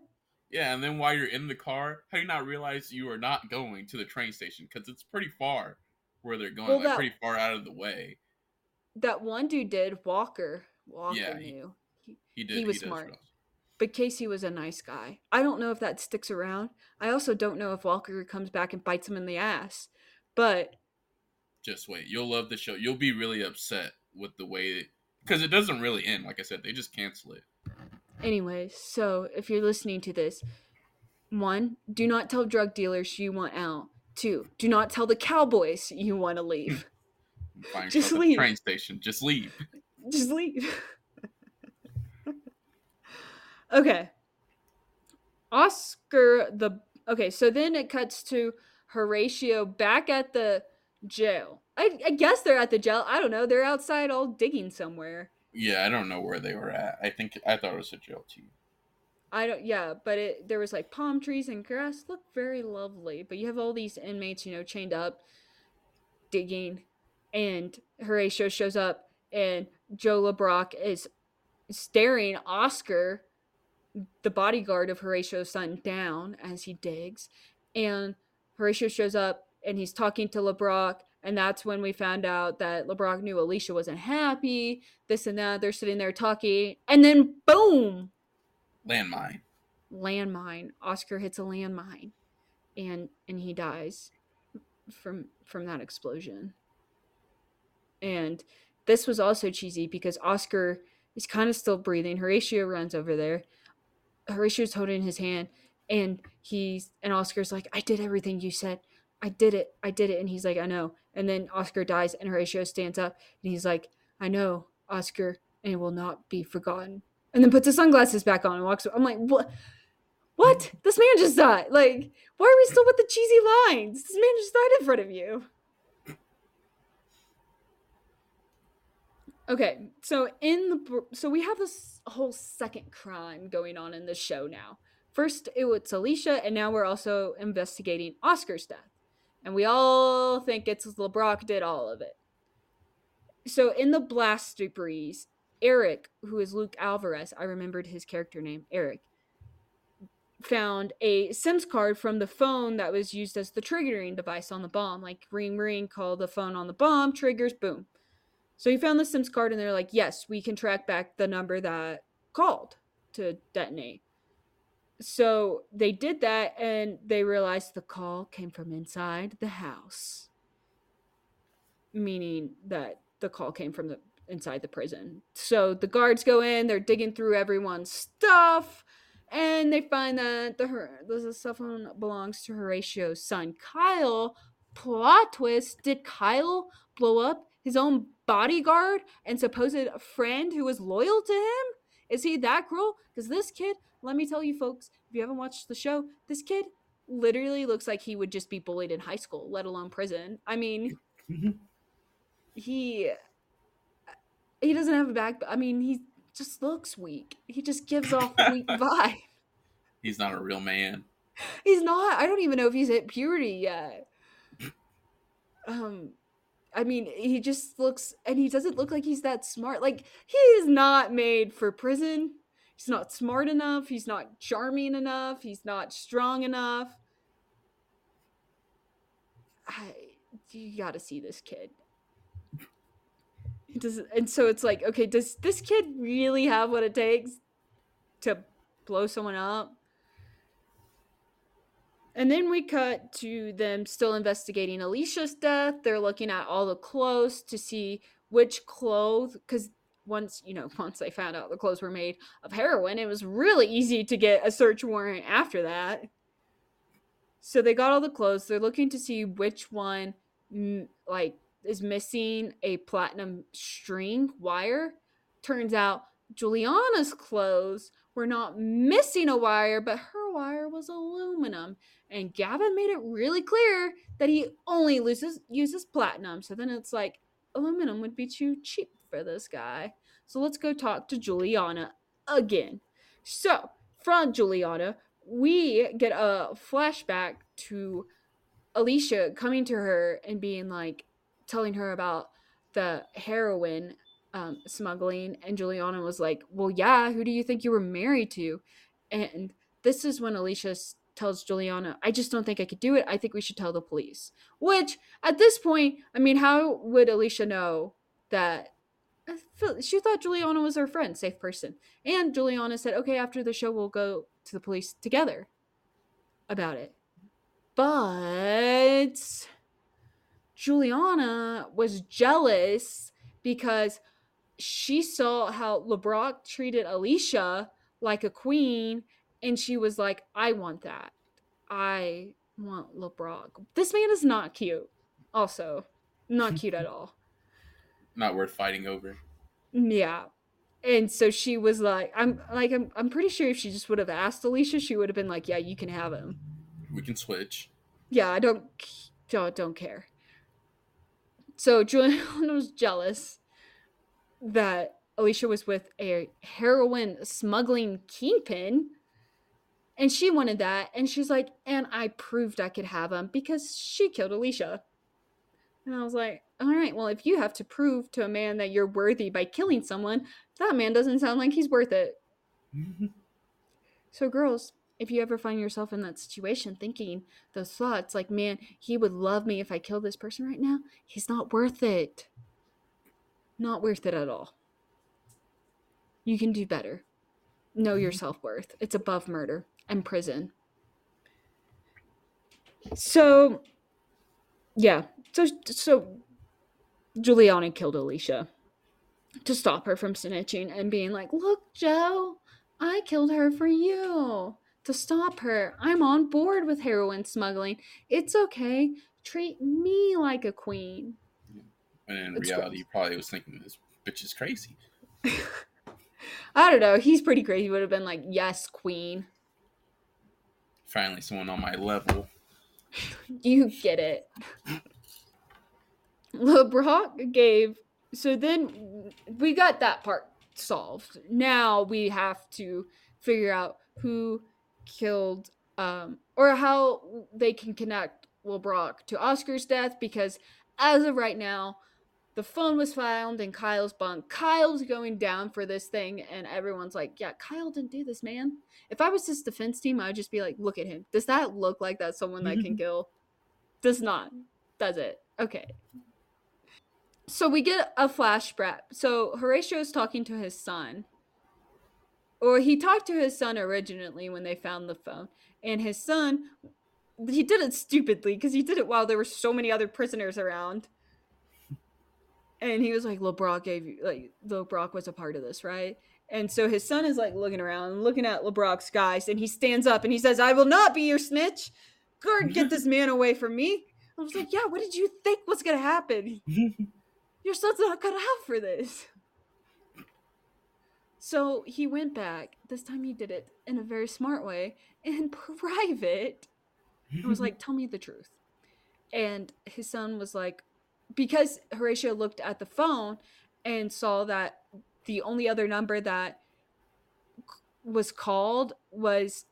Yeah, and then while you're in the car, how do you not realize you are not going to the train station because it's pretty far where they're going, well, like that, pretty far out of the way. That one dude did Walker. Walker yeah, knew. He, he did. He was he smart. But Casey was a nice guy. I don't know if that sticks around. I also don't know if Walker comes back and bites him in the ass. But just wait. You'll love the show. You'll be really upset with the way because it doesn't really end. Like I said, they just cancel it. Anyway, so if you're listening to this, one, do not tell drug dealers you want out. Two, do not tell the cowboys you want to leave. (laughs) just leave. Train station. Just leave. Just leave. (laughs) okay. Oscar the okay, so then it cuts to Horatio back at the jail. I, I guess they're at the jail. I don't know. They're outside all digging somewhere. Yeah, I don't know where they were at. I think I thought it was a jail too. I don't. Yeah, but it there was like palm trees and grass. Looked very lovely. But you have all these inmates, you know, chained up, digging, and Horatio shows up, and Joe LeBrock is staring Oscar, the bodyguard of Horatio's son, down as he digs, and Horatio shows up and he's talking to LeBrock. And that's when we found out that LeBrock knew Alicia wasn't happy, this and that. They're sitting there talking. And then, boom! Landmine. Landmine. Oscar hits a landmine. And and he dies from from that explosion. And this was also cheesy because Oscar is kind of still breathing. Horatio runs over there. Horatio's holding his hand and he's and Oscar's like, I did everything you said. I did it. I did it. And he's like, I know. And then Oscar dies and Horatio stands up and he's like, I know, Oscar, and it will not be forgotten. And then puts his sunglasses back on and walks. I'm like, what? What? This man just died. Like, why are we still with the cheesy lines? This man just died in front of you. Okay, so in the so we have this whole second crime going on in the show now. First, it was Alicia, and now we're also investigating Oscar's death and we all think it's LeBrock did all of it. So in the blast debris, Eric, who is Luke Alvarez, I remembered his character name, Eric, found a SIMS card from the phone that was used as the triggering device on the bomb. Like ring ring, call the phone on the bomb, triggers, boom. So he found the SIMS card and they're like, yes, we can track back the number that called to detonate. So they did that and they realized the call came from inside the house. Meaning that the call came from the inside the prison. So the guards go in, they're digging through everyone's stuff, and they find that the the cell phone belongs to Horatio's son Kyle. Plot twist: Did Kyle blow up his own bodyguard and supposed friend who was loyal to him? Is he that cruel? Because this kid let me tell you, folks, if you haven't watched the show, this kid literally looks like he would just be bullied in high school, let alone prison. I mean, (laughs) he he doesn't have a back. I mean, he just looks weak. He just gives off weak (laughs) vibe. He's not a real man. He's not. I don't even know if he's hit puberty yet. Um, I mean, he just looks, and he doesn't look like he's that smart. Like he is not made for prison he's not smart enough, he's not charming enough, he's not strong enough. I you got to see this kid. Does and so it's like, okay, does this kid really have what it takes to blow someone up? And then we cut to them still investigating Alicia's death. They're looking at all the clothes to see which clothes, because once you know (laughs) once they found out the clothes were made of heroin it was really easy to get a search warrant after that so they got all the clothes they're looking to see which one mm, like is missing a platinum string wire turns out juliana's clothes were not missing a wire but her wire was aluminum and gavin made it really clear that he only uses uses platinum so then it's like aluminum would be too cheap for this guy. So let's go talk to Juliana again. So, from Juliana, we get a flashback to Alicia coming to her and being like, telling her about the heroin um, smuggling. And Juliana was like, Well, yeah, who do you think you were married to? And this is when Alicia tells Juliana, I just don't think I could do it. I think we should tell the police. Which, at this point, I mean, how would Alicia know that she thought Juliana was her friend, safe person. And Juliana said, okay, after the show, we'll go to the police together about it. But Juliana was jealous because she saw how LeBrock treated Alicia like a queen, and she was like, I want that. I want LeBrock. This man is not cute. Also, not cute at all (laughs) not worth fighting over. Yeah. And so she was like, I'm like, I'm, I'm pretty sure if she just would have asked Alicia, she would have been like, yeah, you can have him. We can switch. Yeah, I don't, don't, don't care. So Julian (laughs) was jealous that Alicia was with a heroin smuggling kingpin. And she wanted that. And she's like, and I proved I could have him because she killed Alicia. And I was like, all right, well, if you have to prove to a man that you're worthy by killing someone, that man doesn't sound like he's worth it. (laughs) so, girls, if you ever find yourself in that situation thinking those thoughts, like, man, he would love me if I kill this person right now, he's not worth it. Not worth it at all. You can do better. Know your mm-hmm. self worth. It's above murder and prison. So, yeah. So, so Juliana killed Alicia to stop her from snitching and being like, "Look, Joe, I killed her for you." To stop her, I'm on board with heroin smuggling. It's okay. Treat me like a queen. And in That's reality, probably was thinking this bitch is crazy. (laughs) I don't know. He's pretty crazy. He would have been like, "Yes, queen." Finally, someone on my level. (laughs) you get it. LeBrock gave. So then we got that part solved. Now we have to figure out who killed um, or how they can connect LeBrock to Oscar's death because as of right now, the phone was found in Kyle's bunk. Kyle's going down for this thing, and everyone's like, Yeah, Kyle didn't do this, man. If I was this defense team, I'd just be like, Look at him. Does that look like that's someone that can (laughs) kill? Does not. Does it? Okay. So we get a flashback. So Horatio is talking to his son. Or he talked to his son originally when they found the phone. And his son, he did it stupidly because he did it while there were so many other prisoners around and he was like, LeBrock gave you like LeBrock was a part of this, right? And so his son is like looking around, looking at LeBrock's guys, and he stands up and he says, I will not be your snitch. Guard, get this man away from me. I was like, Yeah, what did you think was gonna happen? (laughs) your son's not cut out for this. So he went back. This time he did it in a very smart way in (laughs) private. I was like, (laughs) Tell me the truth. And his son was like, because Horatio looked at the phone and saw that the only other number that was called was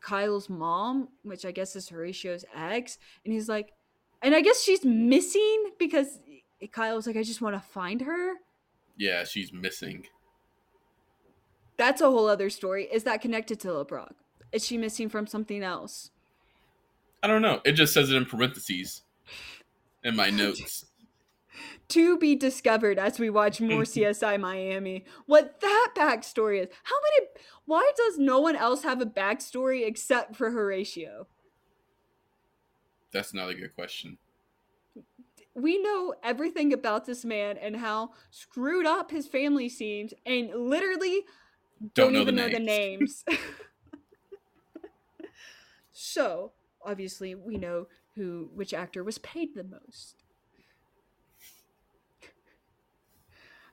Kyle's mom, which I guess is Horatio's ex, and he's like, and I guess she's missing because Kyle was like, I just want to find her. Yeah, she's missing. That's a whole other story. Is that connected to LeBrock? Is she missing from something else? I don't know. It just says it in parentheses in my (laughs) notes. to be discovered as we watch more mm-hmm. CSI Miami. What that backstory is. How many why does no one else have a backstory except for Horatio? That's another good question. We know everything about this man and how screwed up his family seems, and literally don't, don't know even the know the names. (laughs) so, obviously, we know who which actor was paid the most.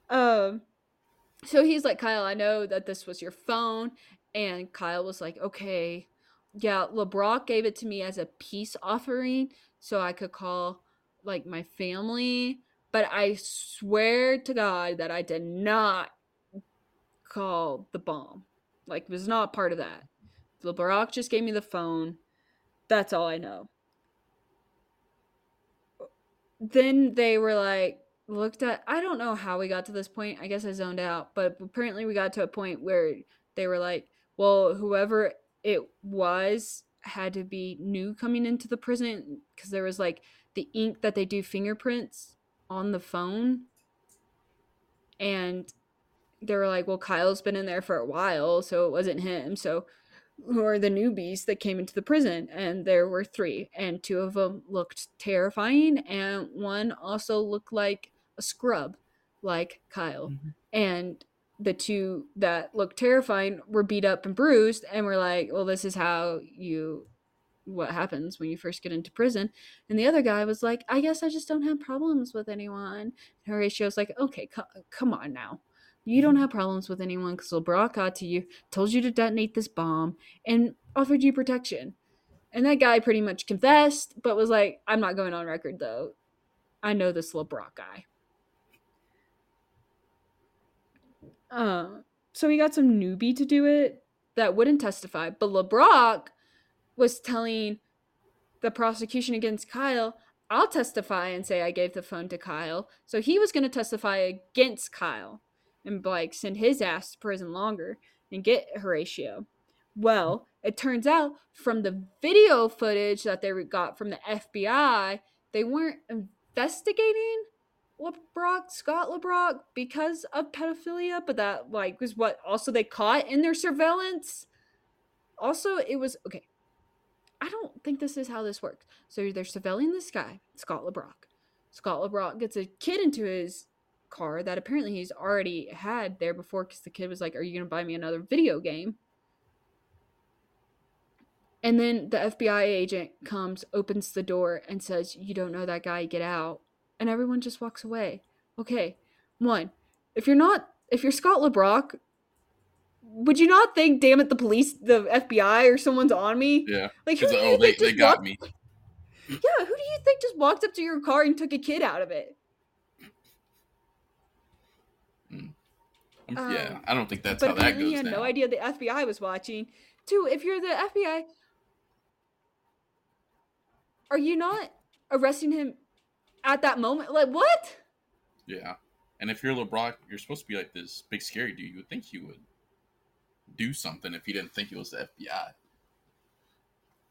Um so he's like, Kyle, I know that this was your phone. And Kyle was like, okay, yeah, LeBrock gave it to me as a peace offering so I could call like my family. But I swear to God that I did not call the bomb. Like, was not part of that. LeBrock just gave me the phone. That's all I know then they were like looked at I don't know how we got to this point. I guess I zoned out, but apparently we got to a point where they were like, well, whoever it was had to be new coming into the prison because there was like the ink that they do fingerprints on the phone. And they were like, well, Kyle's been in there for a while, so it wasn't him. So who are the newbies that came into the prison and there were three and two of them looked terrifying and one also looked like a scrub like kyle mm-hmm. and the two that looked terrifying were beat up and bruised and were like well this is how you what happens when you first get into prison and the other guy was like i guess i just don't have problems with anyone and horatio's like okay c- come on now you don't have problems with anyone because LeBrock got to you, told you to detonate this bomb, and offered you protection. And that guy pretty much confessed, but was like, I'm not going on record though. I know this LeBrock guy. Uh, so he got some newbie to do it that wouldn't testify, but LeBrock was telling the prosecution against Kyle, I'll testify and say I gave the phone to Kyle. So he was going to testify against Kyle and like send his ass to prison longer and get Horatio. Well, it turns out from the video footage that they got from the FBI, they weren't investigating LeBrock, Scott LeBrock, because of pedophilia, but that like was what also they caught in their surveillance. Also, it was okay. I don't think this is how this works. So they're surveilling this guy, Scott LeBrock. Scott LeBrock gets a kid into his car that apparently he's already had there before because the kid was like, Are you going to buy me another video game? And then the FBI agent comes, opens the door, and says, You don't know that guy, get out. And everyone just walks away. Okay, one, if you're not, if you're Scott LeBrock, would you not think, damn it, the police, the FBI, or someone's on me? Yeah. Like, who do oh, you oh, they, think they just got walked, me. Yeah, who do you think just walked up to your car and took a kid out of it? Yeah, Um, I don't think that's how that goes he had down. no idea the FBI was watching. Two, if you're the FBI, are you not arresting him at that moment? Like what? Yeah. And if you're LeBron, you're supposed to be like this big scary dude. You would think you would do something if you didn't think it was the FBI.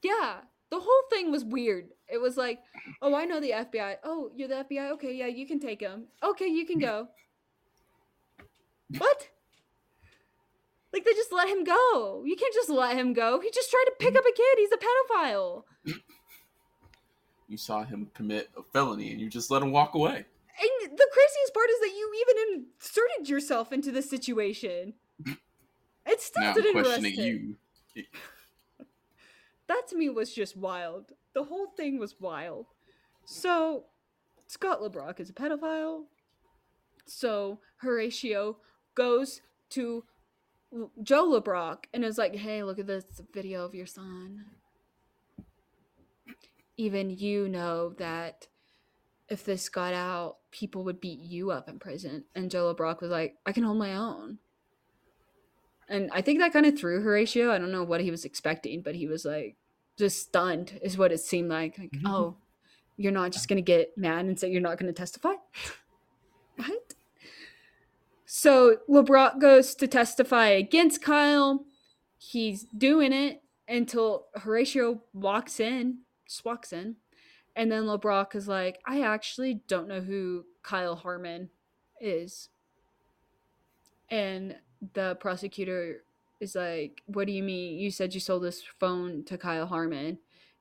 Yeah, the whole thing was weird. It was like, oh, I know the FBI. Oh, you're the FBI. Okay, yeah, you can take him. Okay, you can go. What? Like they just let him go. You can't just let him go. He just tried to pick up a kid. He's a pedophile. You saw him commit a felony and you just let him walk away. And the craziest part is that you even inserted yourself into the situation. It still Now I'm didn't arrest questioning him. you. That to me was just wild. The whole thing was wild. So, Scott LeBrock is a pedophile. So, Horatio goes to Joe LeBrock and is like, hey, look at this video of your son. Even you know that if this got out, people would beat you up in prison. And Joe LeBrock was like, I can hold my own. And I think that kind of threw Horatio. I don't know what he was expecting, but he was like, just stunned, is what it seemed like. Like, Mhm. oh, you're not just going to get mad and say you're not going to testify? (laughs) what? So LeBrock goes to testify against Kyle. He's doing it until Horatio walks in, just walks in. And then LeBrock is like, I actually don't know who Kyle Harmon is. And the prosecutor is like, What do you mean? You said you sold this phone to Kyle Harmon.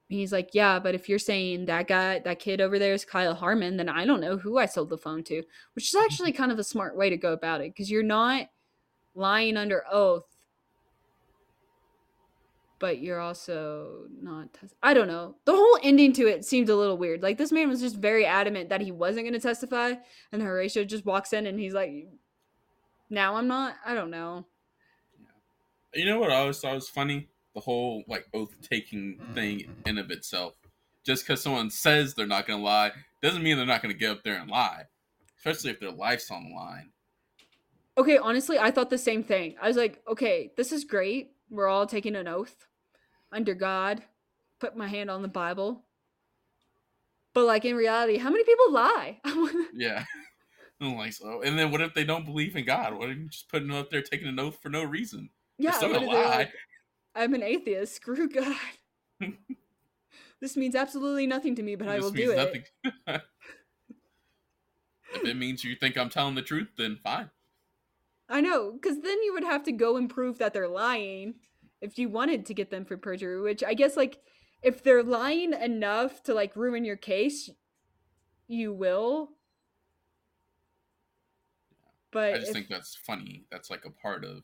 He's like, Yeah, but if you're saying that guy, that kid over there is Kyle Harmon, then I don't know who I sold the phone to, which is actually kind of a smart way to go about it because you're not lying under oath, but you're also not. I don't know. The whole ending to it seemed a little weird. Like this man was just very adamant that he wasn't going to testify, and Horatio just walks in and he's like, Now I'm not. I don't know. You know what I always thought was funny? The whole like oath taking thing in of itself. Just because someone says they're not going to lie doesn't mean they're not going to get up there and lie, especially if their life's on the line. Okay, honestly, I thought the same thing. I was like, okay, this is great. We're all taking an oath under God, put my hand on the Bible. But like in reality, how many people lie? (laughs) Yeah. (laughs) I don't like so. And then what if they don't believe in God? What if you just putting them up there taking an oath for no reason? yeah, They're still gonna lie. like, I'm an atheist. Screw God. (laughs) this means absolutely nothing to me, but I will do it. nothing. (laughs) if it means you think I'm telling the truth, then fine. I know, because then you would have to go and prove that they're lying if you wanted to get them for perjury, which I guess, like, if they're lying enough to, like, ruin your case, you will. But I just if- think that's funny. That's like a part of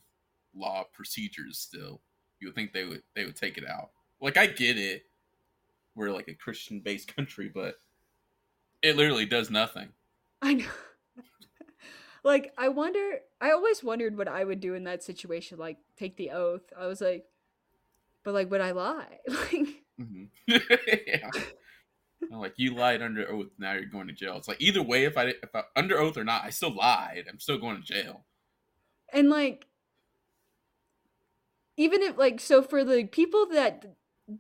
law procedures still. You would think they would they would take it out. Like I get it. We're like a Christian based (laughs) country, but it literally does nothing. I know. (laughs) like, I wonder, I always wondered what I would do in that situation, like, take the oath. I was like, but, like, would I lie? (laughs) Like, Mhm. yeah. like you lied under oath. Now you're going to jail. It's like either way, if I if I under oath or not, I still lied. I'm still going to jail. And like, even if like, so for the people that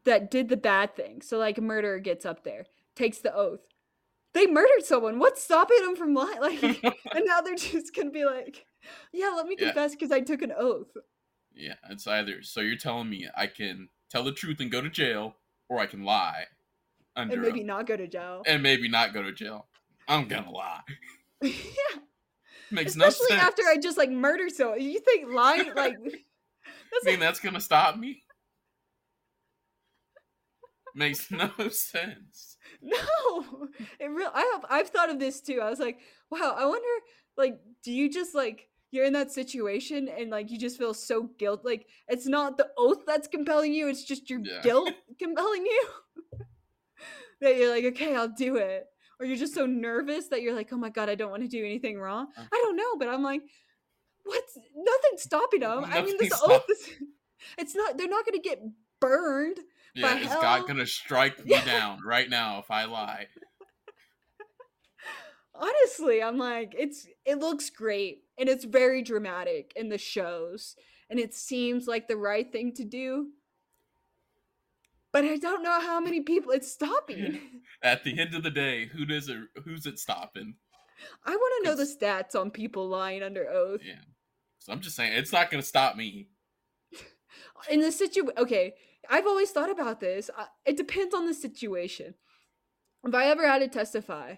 that did the bad thing, so like a murderer gets up there, takes the oath. They murdered someone. What's stopping them from lying? (laughs) Like, (laughs) and now they're just gonna be like, "Yeah, let me Yeah. confess because I took an oath." Yeah, it's either so you're telling me I can tell the truth and go to jail, or I can lie and maybe oath. not go to jail. and maybe not go to jail. I'm gonna lie. (laughs) yeah, Makes no especially sense. after I just like murder someone. You think lying like mean that's gonna stop me. Makes no (laughs) sense. no. It real. I have. I've thought of this too. I was like, wow. I wonder. Like, do you just like you're in that situation and like you just feel so guilt? Like it's not the oath that's compelling you. It's just your Yeah. guilt (laughs) compelling you. (laughs) that you're like, okay, I'll do it. Or you're just so nervous that you're like, oh my god, I don't want to do anything wrong. Uh. I don't know, but I'm like, what's nothing stopping them. I mean, this (laughs) Nothing's oath is, (laughs) it's not. They're not going to get burned. Yeah, is hell. God gonna strike me down right now if I lie? (laughs) honestly i'm like it's it looks great and it's very dramatic in the shows and it seems like the right thing to do but i don't know how many people it's stopping At the end of the day, who does it? Who's it stopping? i want to know the stats on people lying under oath Yeah. So I'm just saying it's not gonna stop me. in the situation okay i've always thought about this I- it depends on the situation if i ever had to testify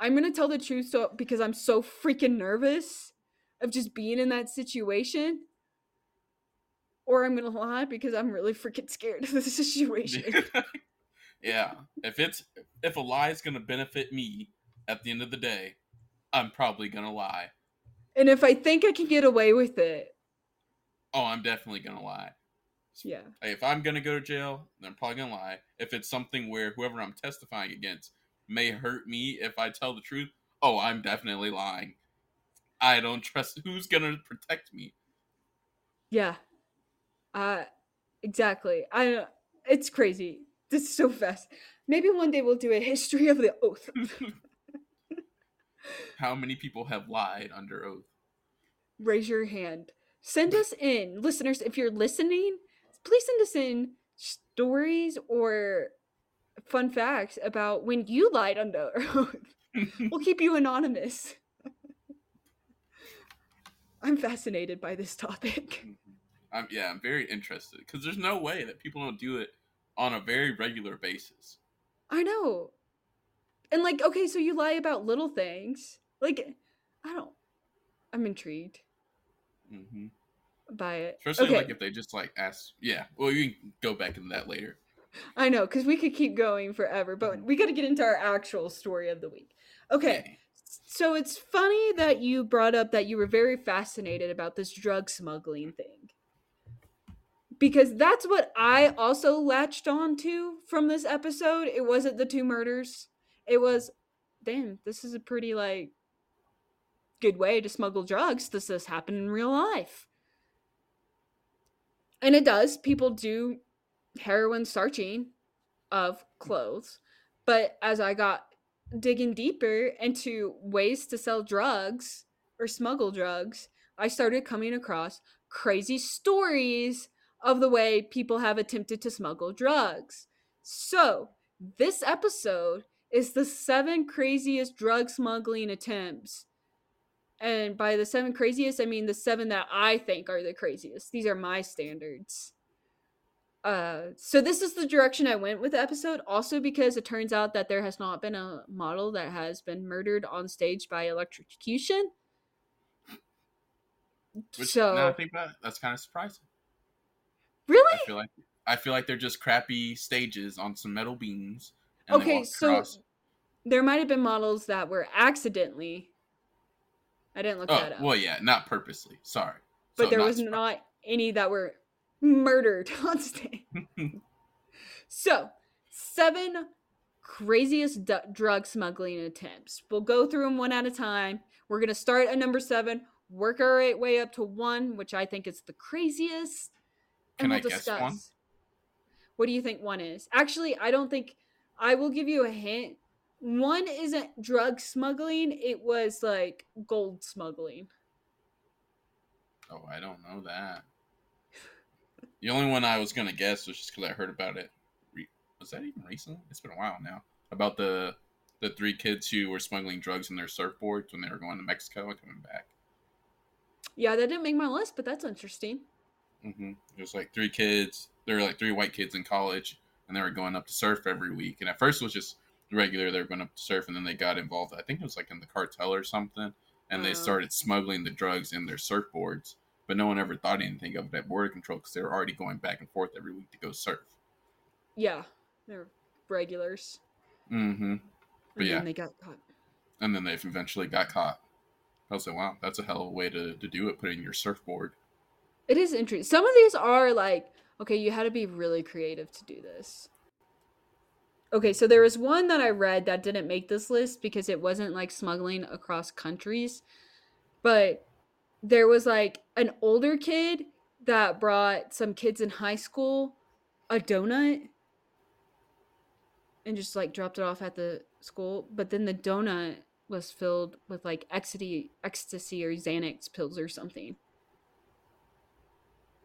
i'm gonna tell the truth so because i'm so freaking nervous of just being in that situation or i'm gonna lie because i'm really freaking scared of the (laughs) situation (laughs) yeah. If it's if a lie is gonna benefit me at the end of the day, I'm probably gonna lie. And if i think i can get away with it Oh, I'm definitely gonna lie. yeah If I'm gonna go to jail, then I'm probably gonna lie. If it's something where whoever I'm testifying against may hurt me if I tell the truth, oh, I'm definitely lying. I don't trust (laughs) who's gonna protect me. yeah uh exactly i it's crazy this is so fast maybe one day we'll do a history of the oath (laughs) How many people have lied under oath? raise your hand. Send us in, listeners, if you're listening, please send us in stories or fun facts about when you lied under oath. (laughs) we'll keep you anonymous. I'm fascinated by this topic. Mm-hmm. I'm, yeah, I'm very interested because there's no way that people don't do it on a very regular basis. I know. And like, okay, so you lie about little things. Like, I don't. I'm intrigued hmm by it. Especially okay, like if they just like ask. Yeah, well, you can go back into that later. I know, because we could keep going forever, but we got to get into our actual story of the week. Okay, so it's funny that you brought up that you were very fascinated about this drug smuggling thing. Because that's what I also latched on to from this episode. It wasn't the two murders. It was, damn, this is a pretty like good way to smuggle drugs. Does this happen in real life? And it does. People do heroin starching of clothes. But as I got digging deeper into ways to sell drugs or smuggle drugs, I started coming across crazy stories of the way people have attempted to smuggle drugs. So, this episode is the seven craziest drug smuggling attempts. And by the seven craziest, I mean the seven that I think are the craziest. These are my standards. Uh, so this is the direction I went with the episode. Also, because it turns out that there has not been a model that has been murdered on stage by electrocution. Which, so now I think about it, that's kind of surprising. really, I feel like I feel like they're just crappy stages on some metal beams. And okay. So across. there might have been models that were accidentally. I didn't look oh that up, well, yeah, not purposely. Sorry, but So there not was surprising. not any that were murdered (laughs) on stage. (laughs) So, seven craziest d- drug smuggling attempts. We'll go through them one at a time. We're going to start at number seven, work our right way up to one, which I think is the craziest. Can I guess one? What do you think one is? Actually, I don't think I will give you a hint. One isn't drug smuggling, it was like gold smuggling. Oh, I don't know that. The only one I was gonna guess was just because I heard about it. Re- was that even recently? It's been a while now. About the the three kids who were smuggling drugs in their surfboards when they were going to Mexico and coming back. Yeah, that didn't make my list, but that's interesting. Mm-hmm. It was like three kids. There were like three white kids in college, and they were going up to surf every week. And at first, it was just regular. They were going up to surf, and then they got involved. I think it was like in the cartel or something, and they Uh. started smuggling the drugs in their surfboards. But no one ever thought anything of it at border control because they were already going back and forth every week to go surf. Yeah, they're regulars. Mm-hmm. And But yeah. then they got caught. And then they eventually got caught. I was like, wow, that's a hell of a way to, to do it, putting your surfboard. It is interesting. Some of these are like, okay, you had to be really creative to do this. Okay, so there was one that I read that didn't make this list because it wasn't like smuggling across countries, but there was like an older kid that brought some kids in high school a donut and just like dropped it off at the school, but then the donut was filled with like ecstasy, ecstasy or Xanax pills or something.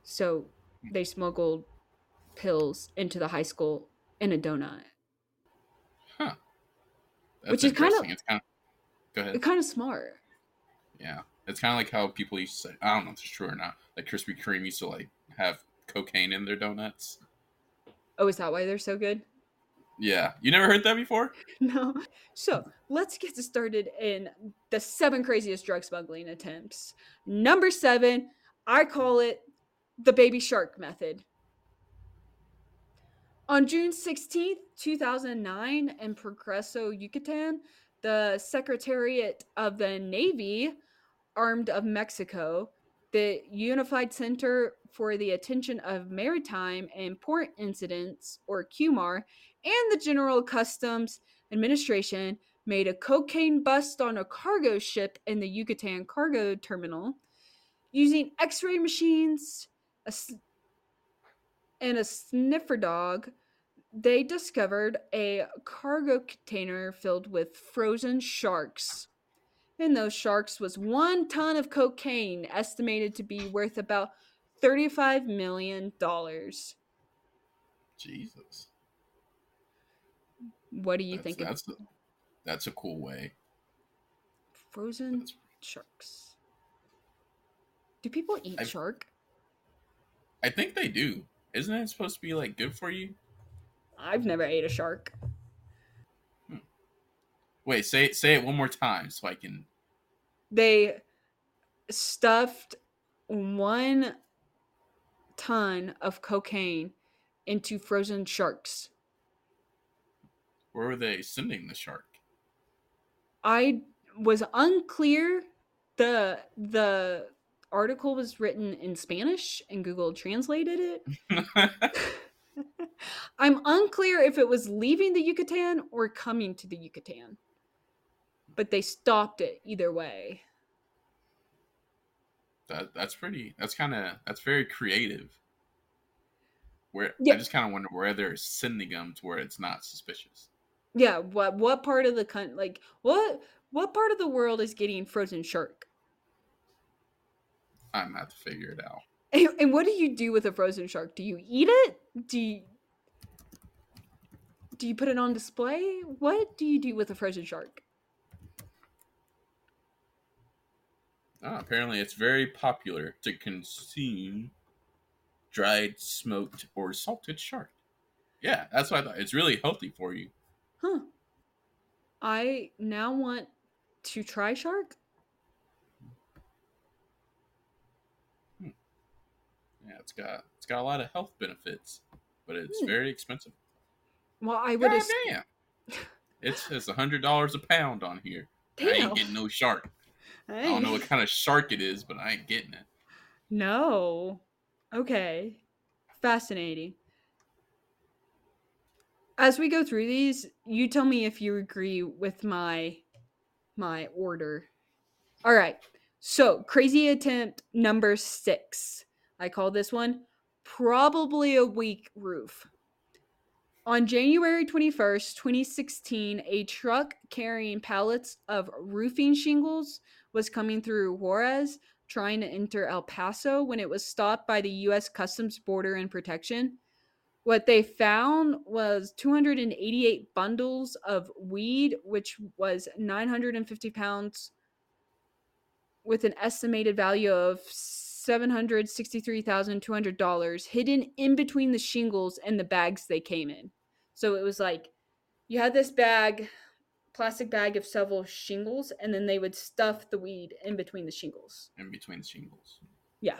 So they smuggled pills into the high school in a donut. Huh. That's Which is kind of- It's kind of. Go ahead. Kind of smart. Yeah. It's kind of like how people used to say, I don't know if it's true or not, like Krispy Kreme used to like have cocaine in their donuts. Oh, is that why they're so good? Yeah. You never heard that before? (laughs) No. So let's get started in the seven craziest drug smuggling attempts. Number seven, I call it the baby shark method. On June 16th, 2009, in Progreso, Yucatan, the Secretariat of the Navy, Armed of Mexico, the Unified Center for the Attention of Maritime and Port Incidents, or CUMAR, and the General Customs Administration made a cocaine bust on a cargo ship in the Yucatan cargo terminal using x ray machines a and a sniffer dog. They discovered a cargo container filled with frozen sharks. In those sharks was one ton of cocaine, estimated to be worth about $35 million. Jesus. What do you That's, think of that's, a, that's a cool way. frozen That's- sharks? Do people eat I've- shark? I think they do. Isn't it supposed to be like good for you? I've never ate a shark. Hmm. Wait, say it say it one more time so I can They stuffed one ton of cocaine into frozen sharks. where were they sending the shark? I was unclear. The the article was written in Spanish and Google translated it. (laughs) I'm unclear if it was leaving the Yucatan or coming to the Yucatan. But they stopped it either way. that that's pretty that's kind of that's very creative. Where Yeah. I just kind of wonder where they're sending them to where it's not suspicious. Yeah, what what part of the country like what what part of the world is getting frozen shark? I'm gonna have to figure it out. And, and what do you do with a frozen shark? Do you eat it? Do you do you put it on display? What do you do with a frozen shark? Oh, apparently, it's very popular to consume dried, smoked, or salted shark. Yeah, that's what I thought. It's really healthy for you. Huh. I now want to try shark. Yeah, it's got it's got a lot of health benefits, but it's Hmm. very expensive. Well, I would God have. damn! It says a hundred dollars a pound on here. I ain't getting no shark. I don't know what kind of shark it is, but I ain't getting it. No. Okay. Fascinating. As we go through these, you tell me if you agree with my my order. All right. So, crazy attempt number 6. I call this one probably a weak roof. On January 21st, 2016, a truck carrying pallets of roofing shingles was coming through Juarez trying to enter El Paso when it was stopped by the US Customs Border and Protection. What they found was 288 bundles of weed, which was 950 pounds, with an estimated value of $763,200 hidden in between the shingles and the bags they came in. So it was like you had this bag, plastic bag of several shingles, and then they would stuff the weed in between the shingles. In between the shingles. Yeah.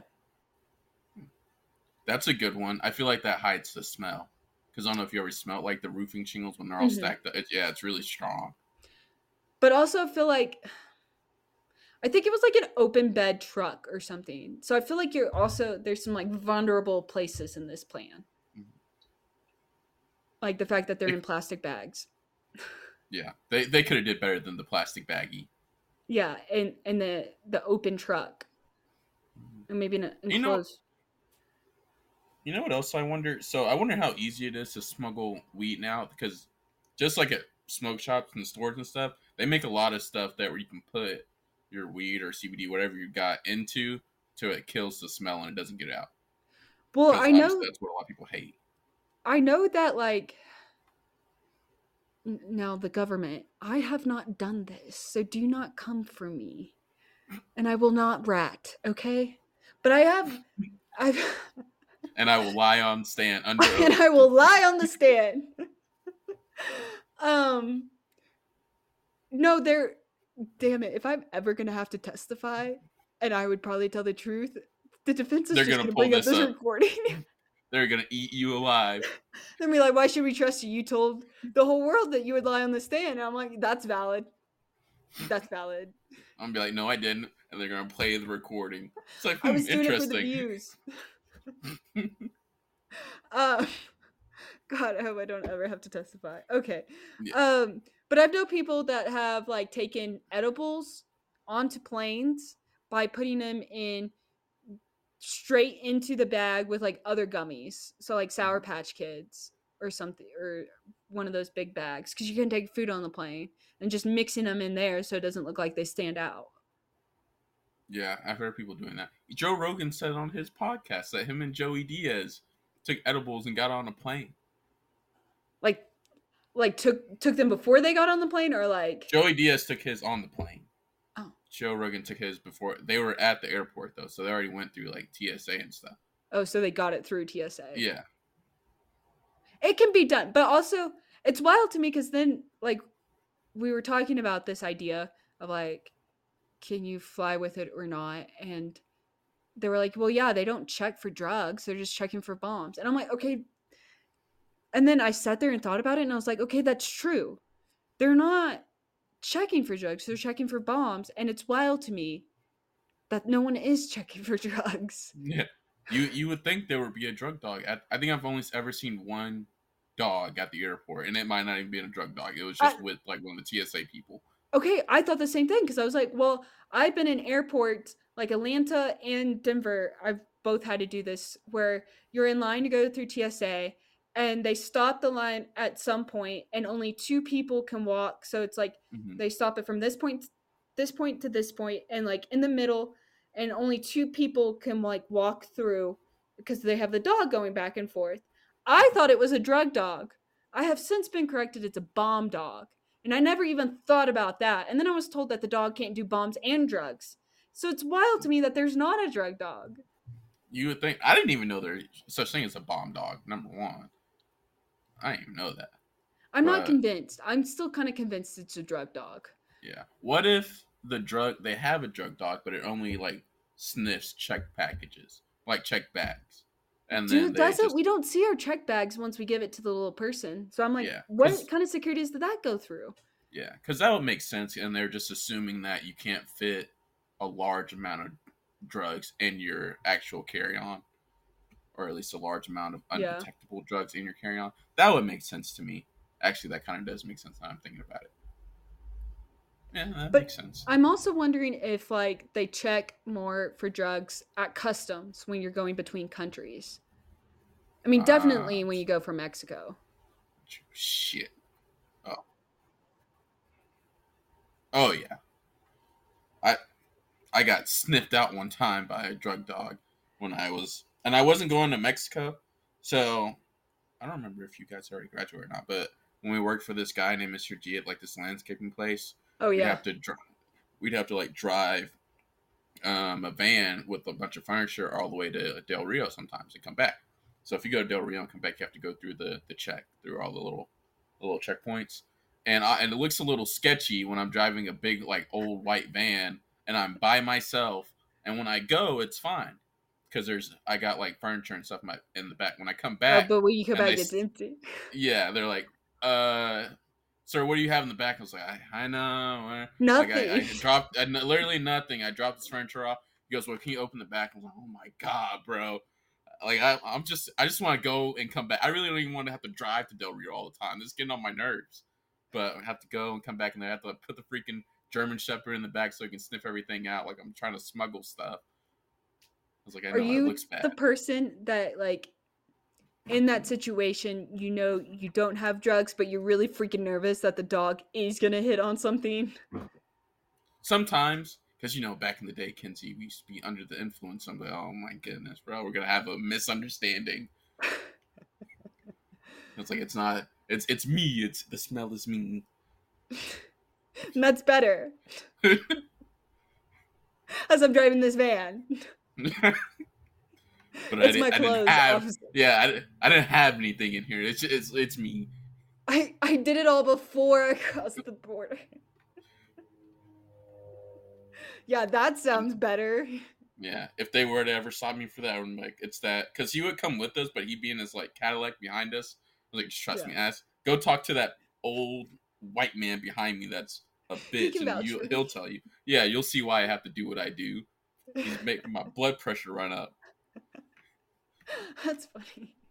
That's a good one. I feel like that hides the smell. Because I don't know if you ever smelled like the roofing shingles when they're all Mhm. stacked up. It, yeah, it's really strong. But also I feel like I think it was like an open bed truck or something. So I feel like you're also there's some like vulnerable places in this plan. Mhm. Like the fact that they're in plastic bags. (laughs) Yeah, they they could have did better than the plastic baggie. Yeah, and and the the open truck. And maybe an You know- enclosed. You know what else I wonder? So I wonder how easy it is to smuggle weed now because just like at smoke shops and stores and stuff, they make a lot of stuff that where you can put your weed or CBD, whatever you got into, to it kills the smell and it doesn't get out. Well, I know that's what a lot of people hate. I know that like now the government, I have not done this, so do not come for me. And I will not rat, okay? But I have I've And I will lie on stand under (laughs) and. I will lie on the stand. (laughs) um no, they're damn it. If I'm ever gonna have to testify, and I would probably tell the truth, the defense is They're just gonna gonna, pull bring up this up. recording. (laughs) They're gonna eat you alive. (laughs) They'll be like, "Why should we trust you? You told the whole world that you would lie on the stand." And I'm like, "That's valid. That's valid. I'm gonna be like, no, I didn't, and they're gonna play the recording. It's like, (laughs) I hmm, was doing it for the interesting. views." uh, God, I hope I don't ever have to testify. Okay. Yeah. Um, but I've known people that have like taken edibles onto planes by putting them in straight into the bag with like other gummies. So like Sour mm-hmm. Patch Kids or something or one of those big bags because you can take food on the plane and just mixing them in there so it doesn't look like they stand out. Yeah, I've heard people doing that. Joe Rogan said on his podcast that him and Joey Diaz took edibles and got on a plane. Like took took them before they got on the plane or like Joey Diaz took his on the plane. Oh. Joe Rogan took his before. They were at the airport though, so they already went through like TSA and stuff. oh so they got it through TSA. Yeah, it can be done but also it's wild to me because then like we were talking about this idea of like can you fly with it or not and they were like well yeah they don't check for drugs they're just checking for bombs and i'm like okay and then i sat there and thought about it and i was like okay that's true they're not checking for drugs they're checking for bombs and it's wild to me that no one is checking (laughs) for drugs yeah. You you would think there would be a drug dog. I, I think I've only ever seen one dog at the airport, and it might not even be a drug dog. It was just I- with like one of the TSA people. Okay, I thought the same thing because I was like, well, I've been in airports like Atlanta and Denver. I've both had to do this where you're in line to go through TSA and they stop the line at some point and only two people can walk. So it's like Mhm. they stop it from this point this point to this point and like in the middle and only two people can like walk through because they have the dog going back and forth. I thought it was a drug dog. I have since been corrected it's a bomb dog. And I never even thought about that. And then I was told that the dog can't do bombs and drugs. So it's wild to me that there's not a drug dog. You would think I didn't even know there's such thing as a bomb dog. Number one, I didn't even know that. I'm not convinced. I'm still kind of convinced it's a drug dog. Yeah. What if the drug they have a drug dog, but it only like sniffs check packages, like check bags, and then Dude, they does it? just- We don't see our check bags once we give it to the little person. So I'm like, Yeah, what kind of securities did that go through? Yeah, because that would make sense, and they're just assuming that you can't fit a large amount of drugs in your actual carry-on, or at least a large amount of Yeah. undetectable drugs in your carry-on. That would make sense to me. Actually, that kind of does make sense. Now I'm thinking about it. Yeah, that But makes sense. I'm also wondering if like they check more for drugs at customs when you're going between countries. I mean, definitely Ah. when you go from Mexico. Shit. Oh. Oh yeah. I I got sniffed out one time by a drug dog when I was and I wasn't going to Mexico. So I don't remember if you guys already graduated or not, but when we worked for this guy named Mr. G at like this landscaping place, Oh yeah, we'd have to drive. We'd have to like drive um, a van with a bunch of furniture all the way to Del Rio sometimes and come back. So if you go to Del Rio and come back, you have to go through the the check through all the little the little checkpoints, and I, and it looks a little sketchy when I'm driving a big like old white van and I'm by myself. And when I go, it's fine because there's I got like furniture and stuff in, my, in the back. When I come back, Oh, back, but when you come back, they it's empty. yeah, they're like, uh, sir, what do you have in the back? I was like, I, I know. uh," Nothing. Like I, I (laughs) dropped I, literally nothing. I dropped this furniture off. He goes, "Well, can you open the back?" I was like, "Oh my god, bro!" Like I, I'm just, I just want to go and come back. I really don't even want to have to drive to Del Rio all the time. This is getting on my nerves. But I have to go and come back, and I have to put the freaking German Shepherd in the back so he can sniff everything out. Like I'm trying to smuggle stuff. Was like, I know Are it you looks bad. the person that like in that situation, you know you don't have drugs, but you're really freaking nervous that the dog is gonna hit on something? Sometimes, because you know, back in the day, Kenzie, we used to be under the influence. I'm like, oh my goodness, bro, we're gonna have a misunderstanding. it's like it's not. It's it's me. It's the smell is me. (laughs) That's better. (laughs) As I'm driving this van. But I my I didn't clothes. have. Yeah, I, didn't- I didn't have anything in here. It's it's it's me. I, I did it all before I crossed the border. (laughs) yeah, that sounds better. Yeah, if they were to ever stop me for that, I would be like, it's that because he would come with us, but he'd be in his like Cadillac behind us. I was like, just trust Yeah. me, ass. Go talk to that old white man behind me. That's a bitch, can and you, he'll tell you. Yeah, you'll see why I have to do what I do. He's making my blood pressure run up. (laughs) That's funny. (laughs)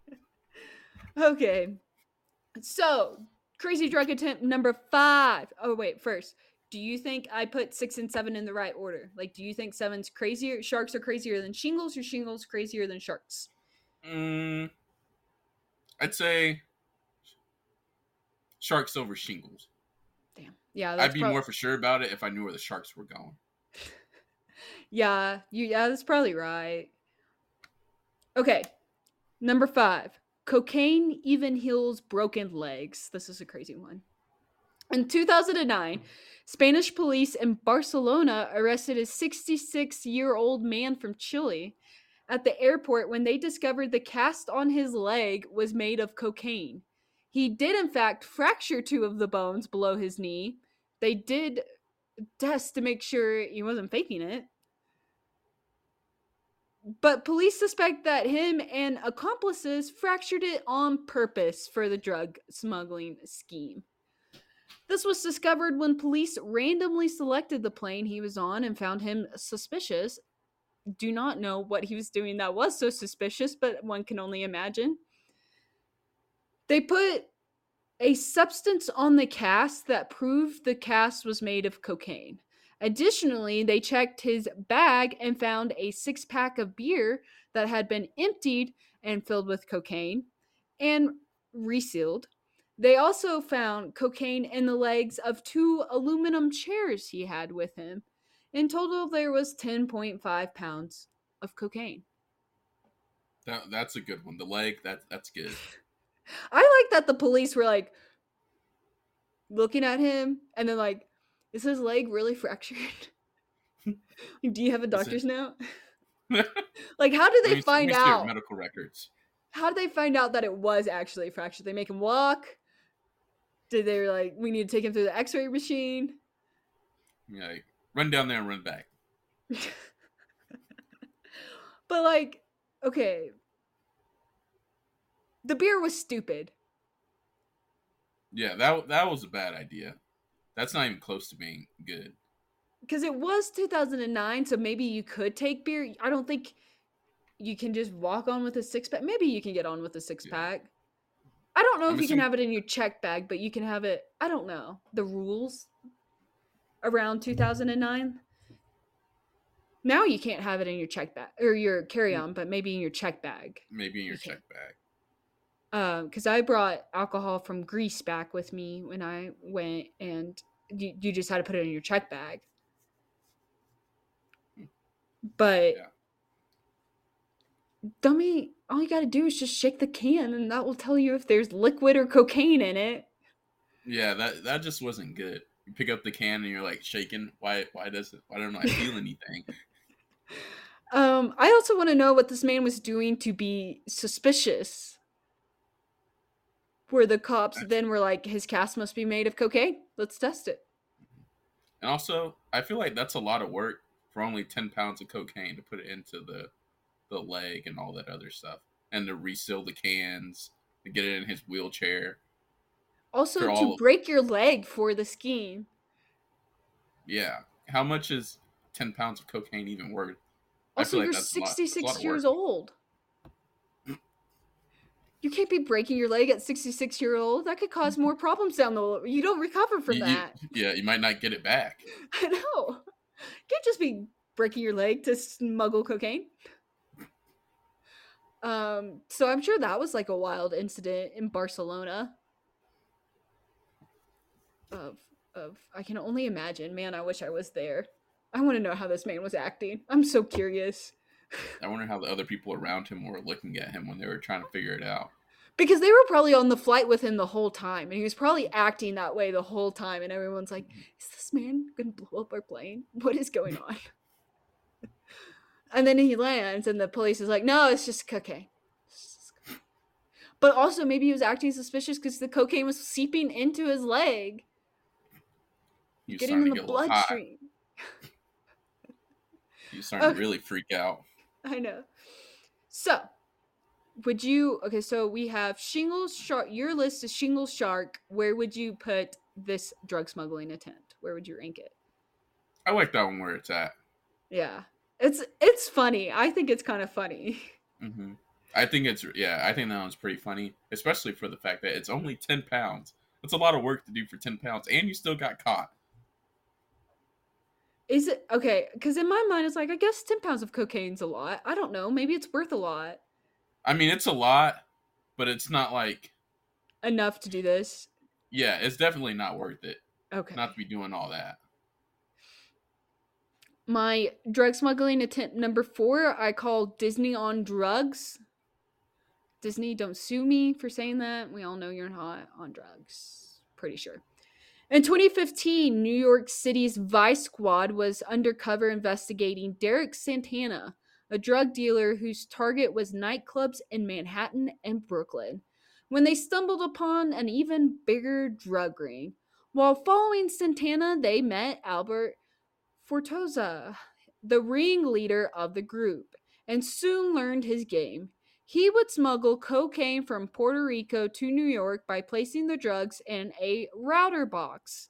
Okay. So, crazy drug attempt number five. Oh, wait, first, do you think I put six and seven in the right order? Like, do you think seven's crazier? Sharks are crazier than shingles, or shingles crazier than sharks? Mm, I'd say sharks over shingles. Damn. Yeah, that's I'd be prob- more for sure about it if I knew where the sharks were going. Yeah, you yeah, that's probably right. Okay. Number 5. Cocaine even heals broken legs. This is a crazy one. In 2009, Spanish police in Barcelona arrested a 66-year-old man from Chile at the airport when they discovered the cast on his leg was made of cocaine. He did in fact fracture two of the bones below his knee. They did test to make sure he wasn't faking it. But police suspect that him and accomplices fractured it on purpose for the drug smuggling scheme. This was discovered when police randomly selected the plane he was on and found him suspicious. Do not know what he was doing that was so suspicious, but one can only imagine. They put a substance on the cast that proved the cast was made of cocaine. Additionally, they checked his bag and found a six pack of beer that had been emptied and filled with cocaine and resealed. They also found cocaine in the legs of two aluminum chairs he had with him. In total, there was 10.5 pounds of cocaine. That, that's a good one. The leg, that that's good. (laughs) I like that the police were like looking at him and then like, is his leg really (laughs) fractured? (laughs) Do you have a doctor's note? (laughs) like, how did Let they me- find let me see your out? medical records? How did they find out that it was actually fractured? They make him walk. Did they like we need to take him through the X-ray machine? Yeah, like, run down there and run back. but like, okay, the beer was stupid. Yeah, that that was a bad idea. That's not even close to being good. because it was 2009 so maybe you could take beer i don't think you can just walk on with a six pack maybe you can get on with a six Yeah. pack i don't know I'm if you can have it in your check bag but you can have it i don't know the rules around 2009 now you can't have it in your check bag or your carry-on but maybe in your check bag Maybe in your Okay. check bag. Because I brought alcohol from Greece back with me when I went, and you, you just had to put it in your check bag. But Yeah. dummy, all you got to do is just shake the can, and that will tell you if there's liquid or cocaine in it. Yeah, that that just wasn't good. You pick up the can and you're like shaking. Why? Why does it? Why don't I feel anything? (laughs) Um, I also want to know what this man was doing to be suspicious. Where the cops then were like, his cast must be made of cocaine. Let's test it. And also, I feel like that's a lot of work for only ten pounds of cocaine to put it into the the leg and all that other stuff, and to reseal the cans, to get it in his wheelchair. Also, to all- break your leg for the scheme. Yeah, how much is ten pounds of cocaine even worth? I Also, like you're that's a lot- a 66 lot years old. You can't be breaking your leg at 66 year old. That could cause more problems down the road. You don't recover from You- you- that. yeah, you might not get it back. (laughs) I know. You can't just be breaking your leg to smuggle cocaine. Um, so I'm sure that was like a wild incident in Barcelona. Of of I can only imagine. Man, I wish I was there. I want to know how this man was acting. I'm so curious. I wonder how the other people around him were looking at him when they were trying to figure it out. Because they were probably on the flight with him the whole time, and he was probably acting that way the whole time, and everyone's like, mm-hmm. "Is this man gonna blow up our plane? What is going on?" and then he lands, and the police is like, "No, it's just cocaine." It's just cocaine." But also, maybe he was acting suspicious because the cocaine was seeping into his leg, getting in the get a little hot. bloodstream. He was starting Okay. to (laughs) really freak out. (laughs) I know. So, would you? Okay, so we have shingles shark. Your list is shingles shark. Where would you put this drug smuggling attempt? Where would you rank it? I like that one where it's at. Yeah, it's it's funny. I think it's kind of funny. (laughs) hmm I think it's yeah. I think that one's pretty funny, especially for the fact that it's only ten pounds. That's a lot of work to do for ten pounds, and you still got caught. Is it okay? Because in my mind, it's like I guess ten pounds of cocaine's a lot. I don't know. Maybe it's worth a lot I mean, it's a lot, but it's not like enough to do this. yeah, it's definitely not worth it. Okay. Not to be doing all that. My drug smuggling attempt number four, I call Disney on drugs. Disney, don't sue me for saying that. We all know you're not on drugs. Pretty sure. In 2015, New York City's Vice Squad was undercover investigating Derek Santana, a drug dealer whose target was nightclubs in Manhattan and Brooklyn, when they stumbled upon an even bigger drug ring. While following Santana, they met Albert Fortosa, the ringleader of the group, and soon learned his game. He would smuggle cocaine from Puerto Rico to New York by placing the drugs in a router box,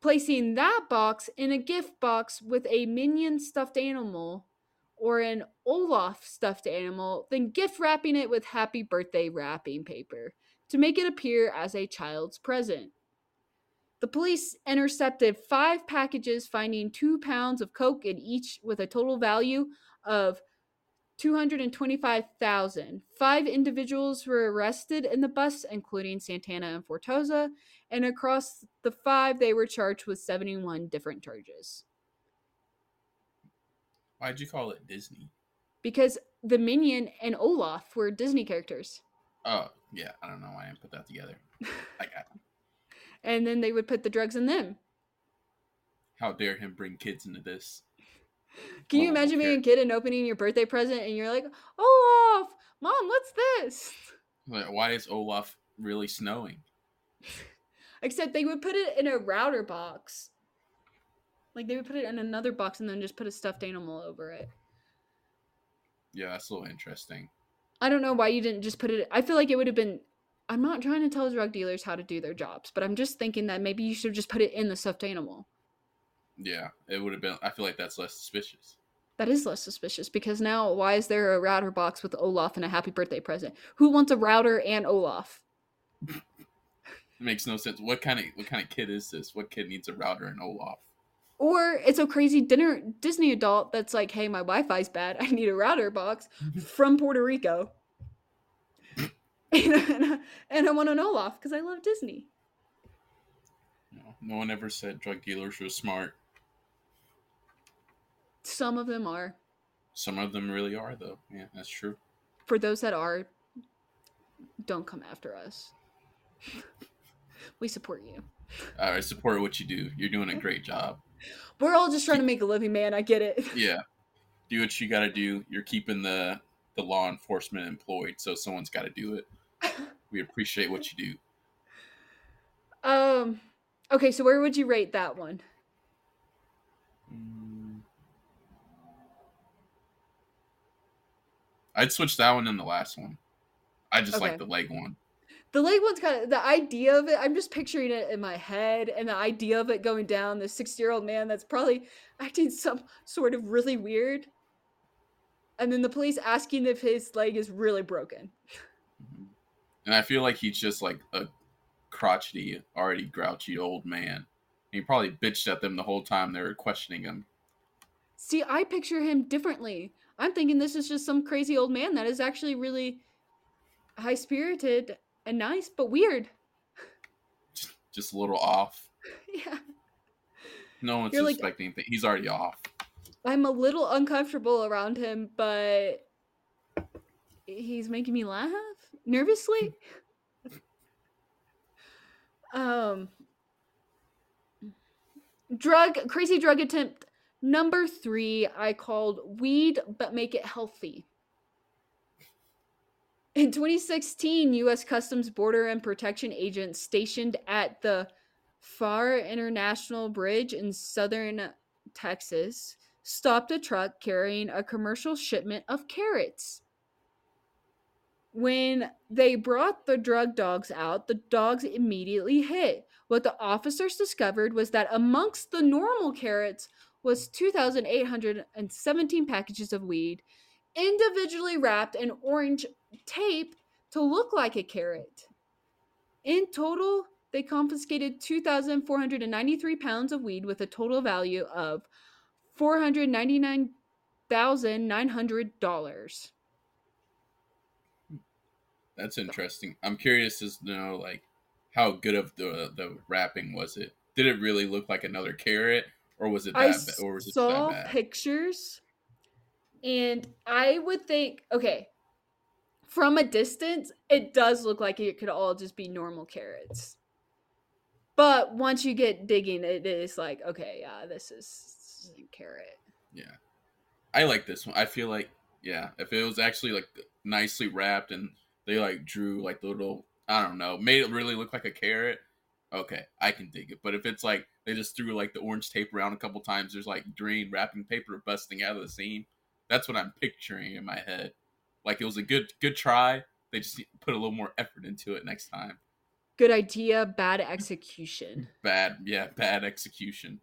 placing that box in a gift box with a minion stuffed animal or an Olaf stuffed animal, then gift wrapping it with happy birthday wrapping paper to make it appear as a child's present. The police intercepted five packages, finding two pounds of coke in each, with a total value of 225,000. Five individuals were arrested in the bus, including Santana and Fortosa, and across the five, they were charged with 71 different charges. Why'd you call it Disney? Because the Minion and Olaf were Disney characters. Oh yeah, I don't know why I didn't put that together. I got it. (laughs) And then they would put the drugs in them. How dare him bring kids into this? (laughs) Can you imagine being a kid and opening your birthday present and you're like, Olaf, mom, what's this? (laughs) Like, why is Olaf really snowing? (laughs) Except they would put it in a router box. Like they would put it in another box and then just put a stuffed animal over it. Yeah, that's a little interesting. I don't know why you didn't just put it. I feel like it would have been. I'm not trying to tell drug dealers how to do their jobs, but I'm just thinking that maybe you should have just put it in the stuffed animal. Yeah, it would have been. I feel like that's less suspicious. That is less suspicious because now why is there a router box with Olaf and a happy birthday present? Who wants a router and Olaf? It (laughs) makes no sense. What kind of what kind of kid is this? What kid needs a router and Olaf? Or it's a crazy dinner Disney adult that's like, hey, my Wi Fi's bad. I need a router box (laughs) from Puerto Rico. (laughs) and, and I want an Olaf because I love Disney. No, no one ever said drug dealers were smart. Some of them are. Some of them really are, though. Yeah, that's true. For those that are, don't come after us. we support you. I support what you do. You're doing a great job. We're all just trying to make a living, man. I get it. Yeah, do what you got to do. You're keeping the the law enforcement employed, so someone's got to do it. We appreciate what you do. Um. Okay, so where would you rate that one? Mm. I'd switch that one and the last one. I just okay. like the leg one. The leg one's kind of the idea of it. I'm just picturing it in my head, and the idea of it going down. The 60 year old man that's probably acting some sort of really weird, and then the police asking if his leg is really broken. Mm-hmm. And I feel like he's just like a crotchety, already grouchy old man. He probably bitched at them the whole time they were questioning him. See, I picture him differently. I'm thinking this is just some crazy old man that is actually really high spirited and nice, but weird. Just, a little off. (laughs) yeah. No one's You're suspecting like, that he's already off. I'm a little uncomfortable around him, but he's making me laugh nervously. (laughs) um drug crazy drug attempt number 3 I called weed but make it healthy. In 2016, U.S. Customs Border and Protection agents stationed at the Pharr International Bridge in southern Texas stopped a truck carrying a commercial shipment of carrots. When they brought the drug dogs out, the dogs immediately hit. What the officers discovered was that amongst the normal carrots was 2,817 packages of weed, individually wrapped in orange tape to look like a carrot. In total, they confiscated 2,493 pounds of weed with a total value of $499,900. That's interesting. I'm curious to know, like, how good of the the wrapping was it? Did it really look like another carrot, or was it that? I ba- or was it saw pictures, and I would think, okay, from a distance, it does look like it could all just be normal carrots. But once you get digging, it is like, okay, yeah, this is, this is a carrot. Yeah. I like this one. I feel like, yeah, if it was actually like nicely wrapped and they like drew like the little, I don't know, made it really look like a carrot, okay, I can dig it. But if it's like they just threw like the orange tape around a couple times, there's like green wrapping paper busting out of the seam. That's what I'm picturing in my head. Like it was a good good try. They just put a little more effort into it next time. Good idea, bad execution. Bad, yeah, bad execution.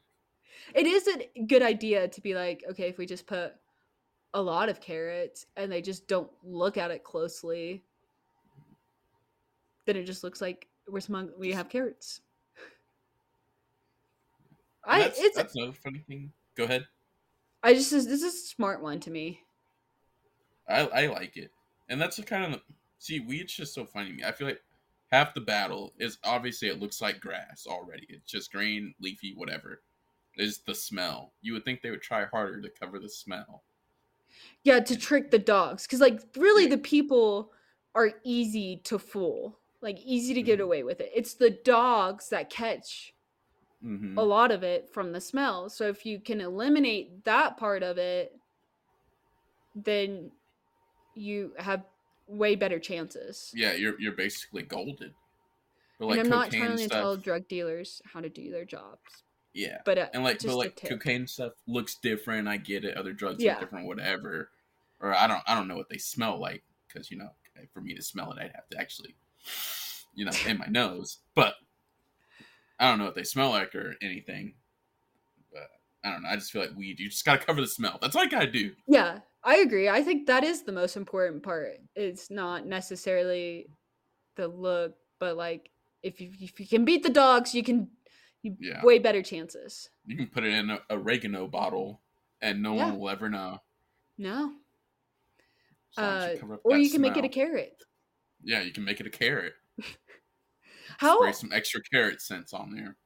It is a good idea to be like, okay, if we just put a lot of carrots and they just don't look at it closely, then it just looks like we're smug. We have carrots. I that's, it's that's another funny thing. Go ahead. I just this is a smart one to me. I I like it, and that's the kind of see weed's just so funny to me. I feel like half the battle is obviously it looks like grass already. It's just green, leafy, whatever. Is the smell. You would think they would try harder to cover the smell. Yeah, to trick the dogs, because like really the people are easy to fool, like easy to get mm-hmm. away with it. It's the dogs that catch mm-hmm. a lot of it from the smell. So if you can eliminate that part of it, then you have way better chances. Yeah, you're you're basically golden. But like and I'm not trying stuff, to tell drug dealers how to do their jobs. Yeah, but uh, and like but like cocaine stuff looks different. I get it. Other drugs yeah. are different, whatever. Or I don't I don't know what they smell like because you know for me to smell it, I'd have to actually you know in my nose. But I don't know what they smell like or anything. But I don't know. I just feel like weed. You just gotta cover the smell. That's all I gotta do. Yeah, I agree. I think that is the most important part. It's not necessarily the look, but like if you, if you can beat the dogs, you can you yeah. way better chances. You can put it in a oregano bottle, and no yeah. one will ever know. No. Uh, or you can smell. make it a carrot. Yeah, you can make it a carrot. (laughs) How Spray some extra carrot scents on there.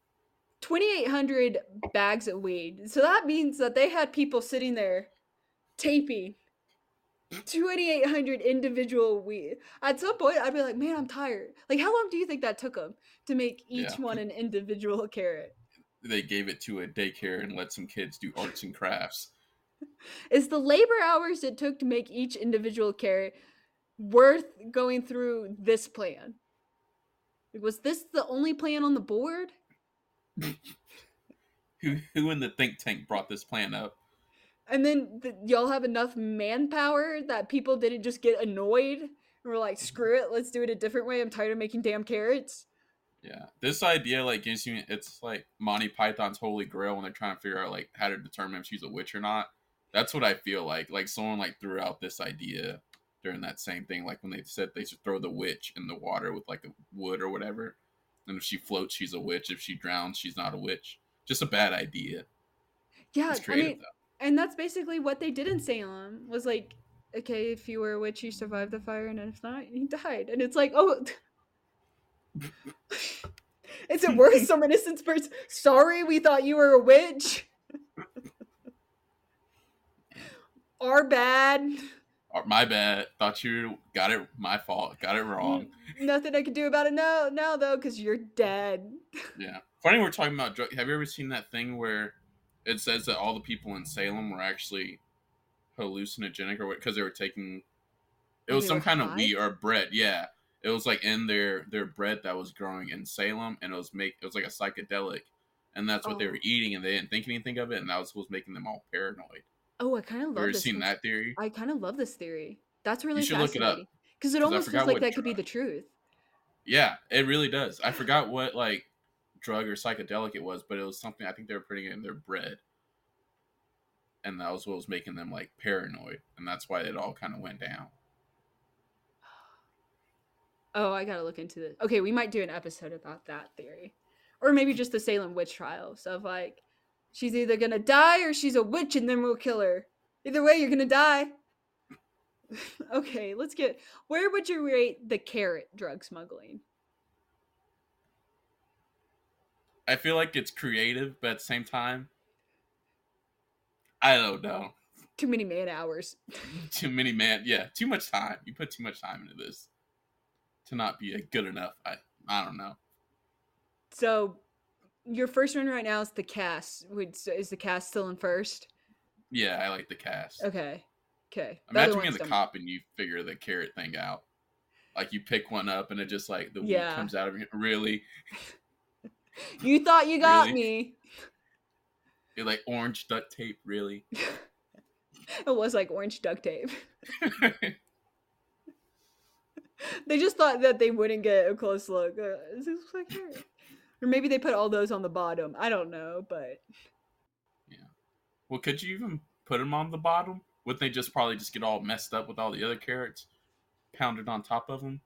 2,800 bags of weed. So that means that they had people sitting there taping (laughs) 2,800 individual weed. At some point, I'd be like, man, I'm tired. Like, how long do you think that took them to make each Yeah. one an individual (laughs) carrot? They gave it to a daycare and let some kids do arts and crafts. Is the labor hours it took to make each individual carrot worth going through this plan? Was this the only plan on the board? (laughs) Who who in the think tank brought this plan up? And then th- y'all have enough manpower that people didn't just get annoyed and were like, screw it, let's do it a different way. I'm tired of making damn carrots. Yeah, this idea like gives you it's like Monty Python's Holy Grail when they're trying to figure out like how to determine if she's a witch or not. That's what I feel like. Like someone like threw out this idea during that same thing, like when they said they should throw the witch in the water with like a wood or whatever, and if she floats, she's a witch. If she drowns, she's not a witch. Just a bad idea. Yeah, It's I mean, though. and that's basically what they did in Salem was like, okay, if you were a witch, you survived the fire, and if not, you died. And it's like, oh, (laughs) is it worth (laughs) some innocent person? Sorry, we thought you were a witch. (laughs) Our bad. My bad. Thought you got it. My fault. Got it wrong. (laughs) Nothing I can do about it now, now though, because you're dead. (laughs) Yeah. Funny we're talking about drug. Have you ever seen that thing where it says that all the people in Salem were actually hallucinogenic or what? Because they were taking. It was they some kind of wheat or bread. Yeah. It was like in their their bread that was growing in Salem, and it was make it was like a psychedelic, and that's what they Oh. were eating, and they didn't think anything of it, and that was what was making them all paranoid. Oh, I kind of Have love you ever this. seen that theory? I kind of love this theory. That's really you should look it up. Because it 'cause almost feels like that could be the truth. Yeah, it really does. I forgot what like drug or psychedelic it was, but it was something I think they were putting it in their bread. And that was what was making them like paranoid, and that's why it all kind of went down. Oh, I gotta look into this. Okay, we might do an episode about that theory, or maybe just the Salem witch trials of like, she's either gonna die or she's a witch, and then we'll kill her. Either way, you're gonna die. (laughs) okay, let's get. Where would you rate the carrot drug smuggling? I feel like it's creative, but at the same time, I don't know. Too many man hours. (laughs) Too many man, yeah, too much time. You put too much time into this to not be a good enough. I I don't know. So, your first one right now is the cast. Would is the cast still in first? Yeah, I like the cast. Okay. Okay. Imagine being the dumb. cop and you figure the carrot thing out. Like you pick one up and it just like the weed Yeah. comes out of it. Really, (laughs) You thought you got Really? me. you're like orange duct tape. Really. (laughs) It was like orange duct tape. (laughs) They just thought that they wouldn't get a close look. Uh, this like carrot. Or maybe they put all those on the bottom. I don't know, but yeah. well, could you even put them on the bottom? Wouldn't they just probably just get all messed up with all the other carrots pounded on top of them?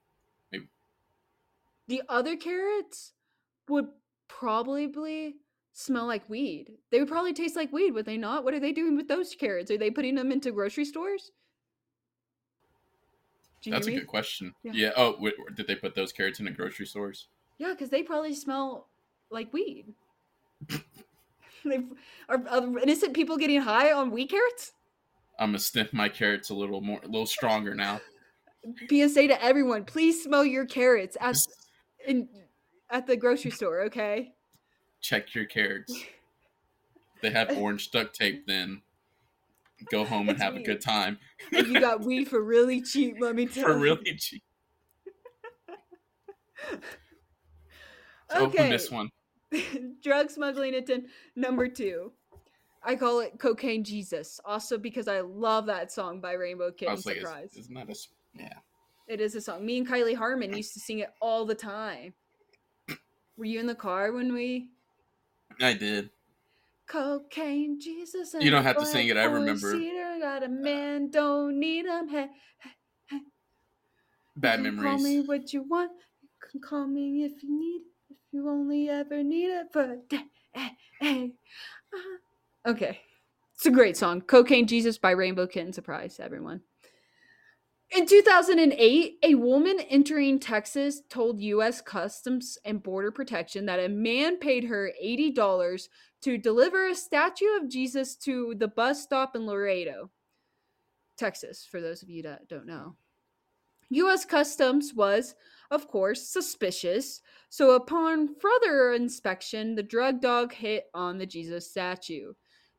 the other carrots would probably smell like weed. They would probably taste like weed, would they not? What are they doing with those carrots? Are they putting them into grocery stores? That's a me? good question. Yeah. Yeah. Oh, wait, did they put those carrots in the grocery stores? Yeah, because they probably smell like weed. (laughs) they are, are innocent people getting high on weed carrots. I'm gonna sniff my carrots a little more, a little stronger now. PSA to everyone: please smell your carrots at in at the grocery store. Okay. Check your carrots. (laughs) They have orange duct tape. Then go home and It's have a good time And you got weed for really cheap. Let me (laughs) tell for you. really cheap. So Okay. this one. (laughs) Drug smuggling attempt number two. I call it Cocaine Jesus. Also because I love that song by Rainbow Kid. I was like, is, Surprise. isn't that a yeah? It is a song. Me and Kylie Harmon used to sing it all the time. Were you in the car when we I did. Cocaine Jesus? You don't have to sing it, I remember. four-seater, Got a uh, man, don't need him. Hey, Bad you can memories. Call me what you want. You can call me if you need you only ever need it for a day. eh, eh. Uh, Okay. It's a great song. Cocaine Jesus by Rainbow Kitten. Surprise, everyone. In 2008, a woman entering Texas told U.S. Customs and Border Protection that a man paid her $80 to deliver a statue of Jesus to the bus stop in Laredo, Texas, for those of you that don't know. U.S. Customs was, of course, suspicious, so upon further inspection, the drug dog hit on the Jesus statue.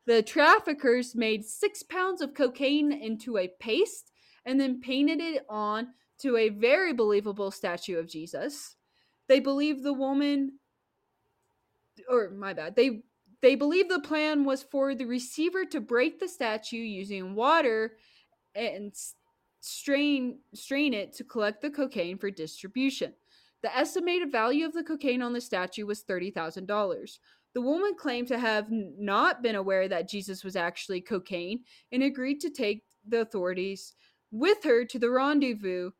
The traffickers made six pounds of cocaine into a paste and then painted it on to a very believable statue of Jesus. They believe the woman or my bad. They they believe the plan was for the receiver to break the statue using water and strain strain it to collect the cocaine for distribution. The estimated value of the cocaine on the statue was $30,000. The woman claimed to have not been aware that Jesus was actually cocaine and agreed to take the authorities with her to the rendezvous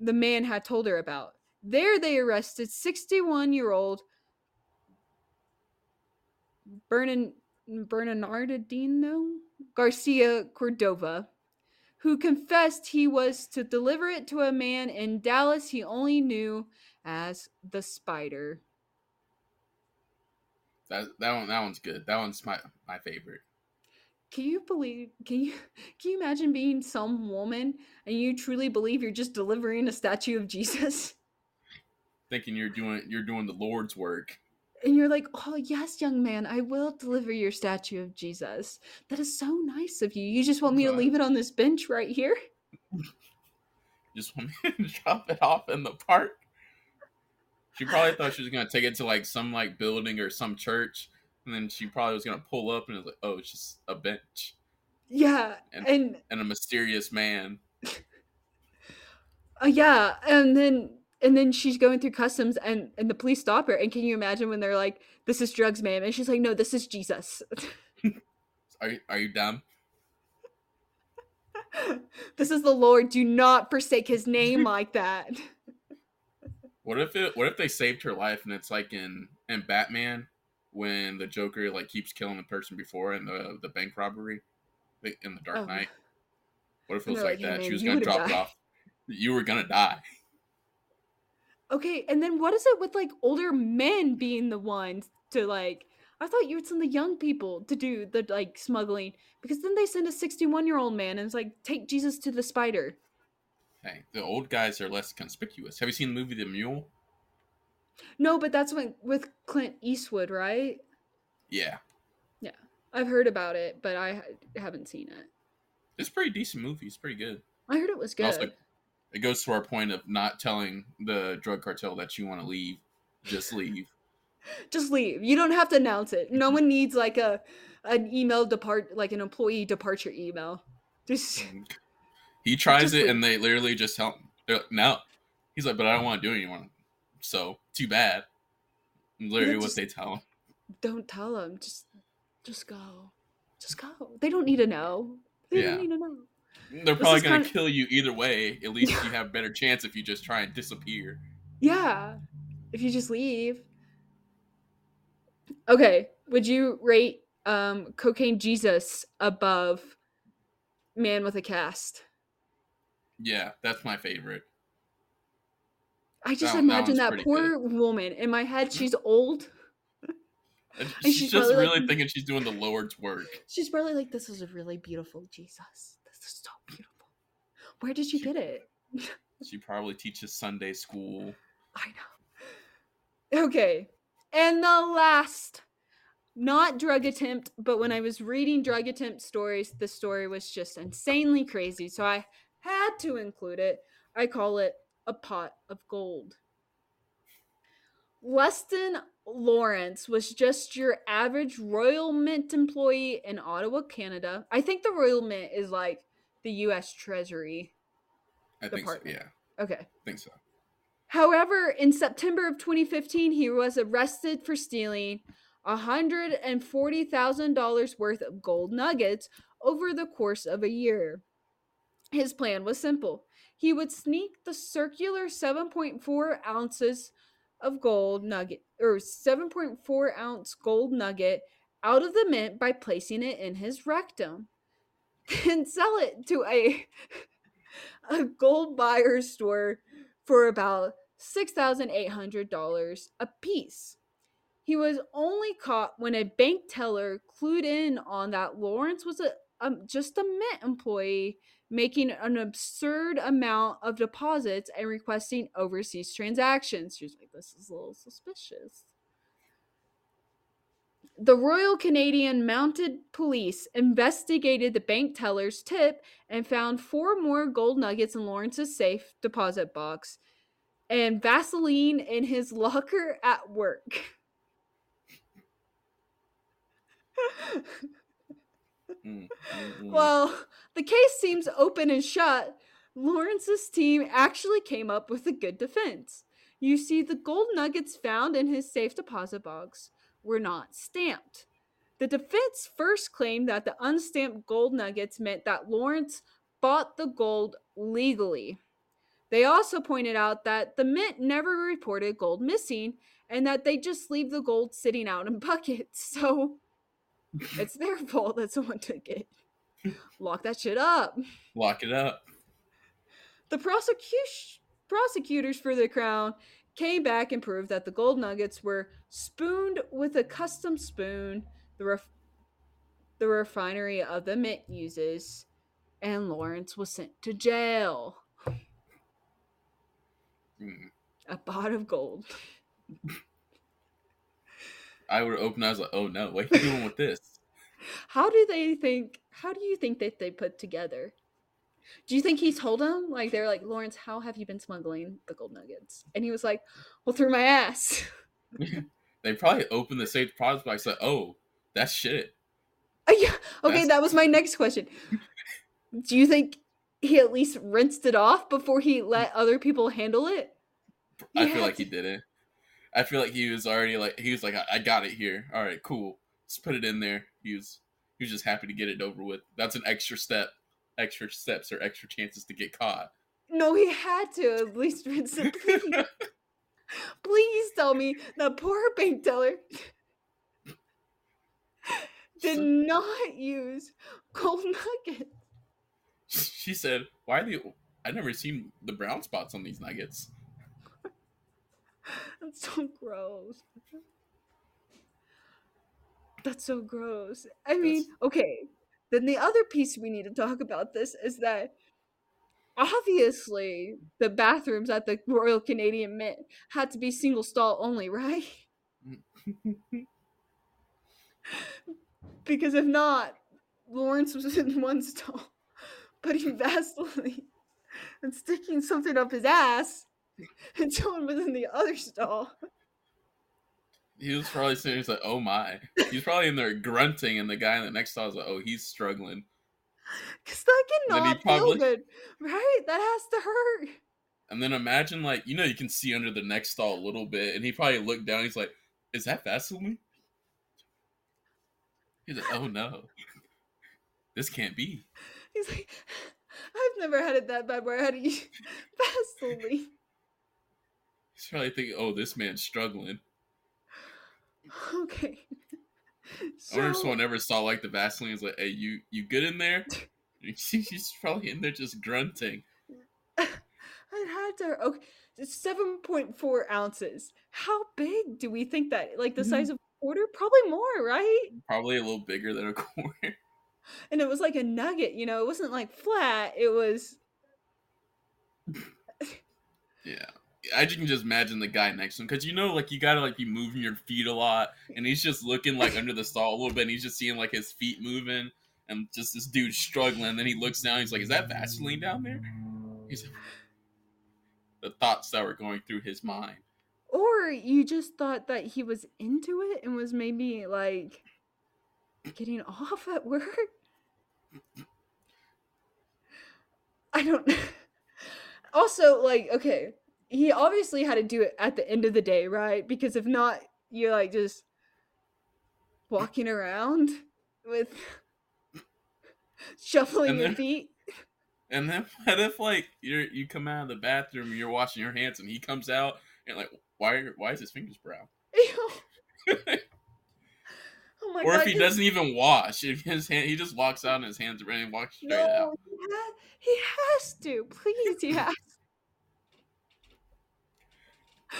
the man had told her about. There, they arrested 61 year old Bernan, Bernardino Garcia Cordova, who confessed he was to deliver it to a man in Dallas he only knew as the Spider. That that one that one's good. That one's my my favorite. Can you believe can you (laughs) can you imagine being some woman and you truly believe you're just delivering a statue of Jesus? Thinking you're doing you're doing the Lord's work. And you're like, "Oh, yes, young man, I will deliver your statue of Jesus." That is so nice of you. You just want me to leave it on this bench right here? (laughs) just want me (laughs) to drop it off in the park? She probably thought she was gonna take it to like some like building or some church, and then she probably was gonna pull up and it was like, oh, it's just a bench. Yeah, and and, and a mysterious man. (laughs) uh, yeah, and then and then she's going through customs and and the police stop her. And can you imagine when they're like, "This is drugs, ma'am," and she's like, "No, this is Jesus." (laughs) are you, are you dumb? (laughs) this is the Lord. Do not forsake His name (laughs) like that. What if it? What if they saved her life and it's like in in Batman when the Joker like keeps killing the person before in the the bank robbery in the Dark oh. Knight? What if it was like, like hey, that? Man, she was gonna drop died. it off. You were gonna die. Okay, and then what is it with like older men being the ones to like? I thought you would send the young people to do the like smuggling because then they send a 61 year old man and it's like take Jesus to the spider. Hey, the old guys are less conspicuous. Have you seen the movie The Mule? No, but that's when with Clint Eastwood, right? Yeah. Yeah, I've heard about it, but I haven't seen it. It's a pretty decent movie. It's pretty good. I heard it was good. Also, it goes to our point of not telling the drug cartel that you want to leave. Just leave. (laughs) Just leave. You don't have to announce it. No one needs like a an email depart like an employee departure email. Just he tries just it leave. and they literally just tell him like, no. He's like, but I don't want to do it anymore. So too bad. Literally, what they tell him. Don't tell them. Just, just go. Just go. They don't need to know. They yeah. don't need to know. They're probably gonna of... kill you either way. At least you have a better chance if you just try and disappear. Yeah, if you just leave. Okay, would you rate um, Cocaine Jesus above Man with a Cast? Yeah, that's my favorite. I just that, imagine that, that poor good. woman. In my head, she's old. (laughs) And she's, she's just really like, thinking she's doing the Lord's work. She's probably like, "This is a really beautiful Jesus. Is so beautiful. Where did you she, get it?" (laughs) she probably teaches Sunday school. I know. Okay, and the last, not drug attempt, but when I was reading drug attempt stories, the story was just insanely crazy, so I had to include it. I call it a pot of gold. Leston Lawrence was just your average Royal Mint employee in Ottawa, Canada. I think the Royal Mint is like the U.S. Treasury. I department. think so. Yeah. Okay. I think so. However, in September of 2015, he was arrested for stealing $140,000 worth of gold nuggets over the course of a year. His plan was simple he would sneak the circular 7.4 ounces of gold nugget or 7.4 ounce gold nugget out of the mint by placing it in his rectum, then sell it to a (laughs) a gold buyer store for about $6,800 a piece. He was only caught when a bank teller clued in on that Lawrence was a um, just a Mint employee making an absurd amount of deposits and requesting overseas transactions. She was like, "This is a little suspicious." The Royal Canadian Mounted Police investigated the bank teller's tip and found four more gold nuggets in Lawrence's safe deposit box and Vaseline in his locker at work. Mm. Well, the case seems open and shut. Lawrence's team actually came up with a good defense. You see, the gold nuggets found in his safe deposit box were not stamped. The defense first claimed that the unstamped gold nuggets meant that Lawrence bought the gold legally. They also pointed out that the mint never reported gold missing and that they just leave the gold sitting out in (laughs) buckets. So (laughs) it's their fault that someone took it. Lock that shit up. Lock it up. The prosecution prosecutors for the crown came back and proved that the gold nuggets were spooned with a custom spoon the ref- the refinery of the mint uses and Lawrence was sent to jail. Mm. A pot of gold. I would open eyes like, oh no, what are you doing with this? (laughs) How do they think how do you think that they put together? Do you think he told them? Like they're like, Lawrence, how have you been smuggling the gold nuggets? And he was like, Well through my ass. (laughs) They probably opened the safe deposit box like, oh, that's shit. Oh, yeah. Okay, That's- that was my next question. Do you think he at least rinsed it off before he let other people handle it? I feel like he didn't. I feel like he was already like he was like, I, I got it here. All right, cool. Just put it in there. He was he was just happy to get it over with. That's an extra step. Extra steps or extra chances to get caught. No, he had to at least rinse it. Please, please tell me the poor bank teller (laughs) did not use gold nuggets. She said, "Why are they? I never seen the brown spots on these nuggets." (laughs) That's so gross. That's so gross. I mean, okay. Then the other piece we need to talk about this is that obviously the bathrooms at the Royal Canadian Mint had to be single stall only, right? because if not, Lawrence was in (laughs) one stall putting Vaseline and sticking something up his ass, and (laughs) someone was in the other stall. He was probably sitting there, he's like, "Oh my!" He's probably in there grunting, and the guy in the next stall is like, "Oh, he's struggling." Cause that cannot feel probably- good, right? That has to hurt. And then imagine, like, you know, you can see under the next stall a little bit, and he probably looked down. He's like, "Is that Vaseline?" He's like, "Oh no, this can't be." He's like, I've never had it that bad where I had to use (laughs) Vaseline. He's probably thinking, "Oh, this man's struggling." (laughs) Okay. I wonder if So- someone ever saw like the Vaseline. Is like, "Hey, you, you good in there?" (laughs) She's probably in there just grunting. (laughs) I had to. Okay, seven point four ounces. How big do we think that? Like the Mhm. size of a quarter? Probably more, right? Probably a little bigger than a quarter. And it was like a nugget. You know, it wasn't like flat. It was. Yeah. I can just imagine the guy next to him because you know, like you gotta like be moving your feet a lot, and he's just looking like under the stall a little bit, and he's just seeing like his feet moving, and just this dude struggling. And then he looks down, he's like, "Is that Vaseline down there?" He's like, (laughs) the thoughts that were going through his mind. Or you just thought that he was into it and was maybe like getting off at work? (laughs) I don't (laughs) Also, like, okay, he obviously had to do it at the end of the day, right? Because if not, you're like just walking around with (laughs) shuffling And your then- feet. And then (laughs) what if like you're you come out of the bathroom, and you're washing your hands, and he comes out, and like, why are, why is his fingers brown? (laughs) Oh my or god. if he his- doesn't even wash, if his hand, he just walks out and his hands are ready and walks straight No, out. he has to. Please, he has.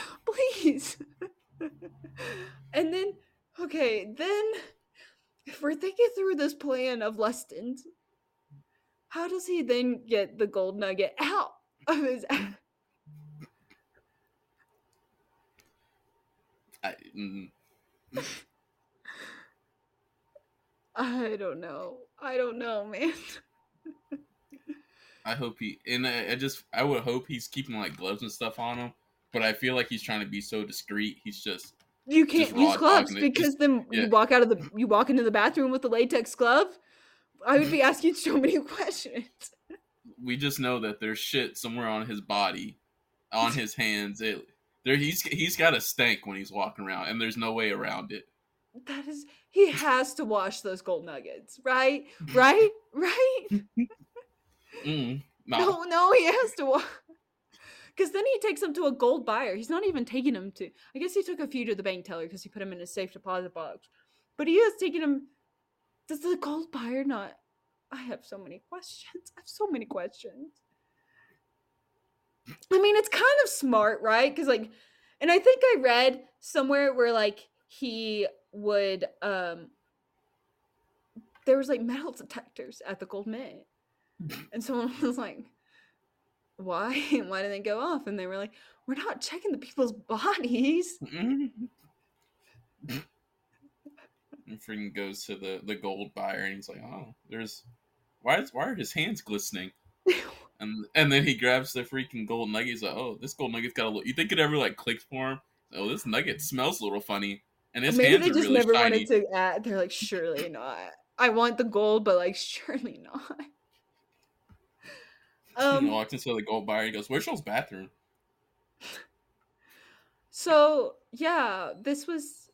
(laughs) Please. (laughs) and then, okay, then if we're thinking through this plan of Leston's, how does he then get the gold nugget out of his ass? (laughs) I, mm, I don't know. I don't know, man. I hope he and I, I just I would hope he's keeping like gloves and stuff on him. But I feel like he's trying to be so discreet. He's just You can't Just use gloves because Just- then yeah. you walk out of the you walk into the bathroom with the latex glove. I would be (laughs) asking so many (laughs) questions. we just know that there's shit somewhere on his body, on (laughs) his hands. It there he's he's got a stank when he's walking around, and there's no way around it. That is he has to wash those gold nuggets, right? Right? Right? Mm, no. No, no, he has to wash. Because then he takes them to a gold buyer. He's not even taking them to. I guess he took a few to the bank teller because he put them in a safe deposit box. But he is taking them. Does the gold buyer not? I have so many questions. I have so many questions. I mean, it's kind of smart, right? Because like, and I think I read somewhere where like he would um there was like metal detectors at the gold mint and someone (laughs) was like why (laughs) why did they go off and they were like we're not checking the people's (laughs) bodies (laughs) and freaking goes to the the gold buyer, and he's like, "Oh, there's why is why are his hands glistening?" And and then he grabs the freaking gold nugget. He's like, "Oh, this gold nugget's got a little." You think it ever like clicked for him? Oh, this nugget smells a little funny, and his maybe hands they are just really never shiny. wanted to add they're like surely not i want the gold but like surely not he um walks into the gold buyer. He goes, "Where's y'all's bathroom?" So yeah, this was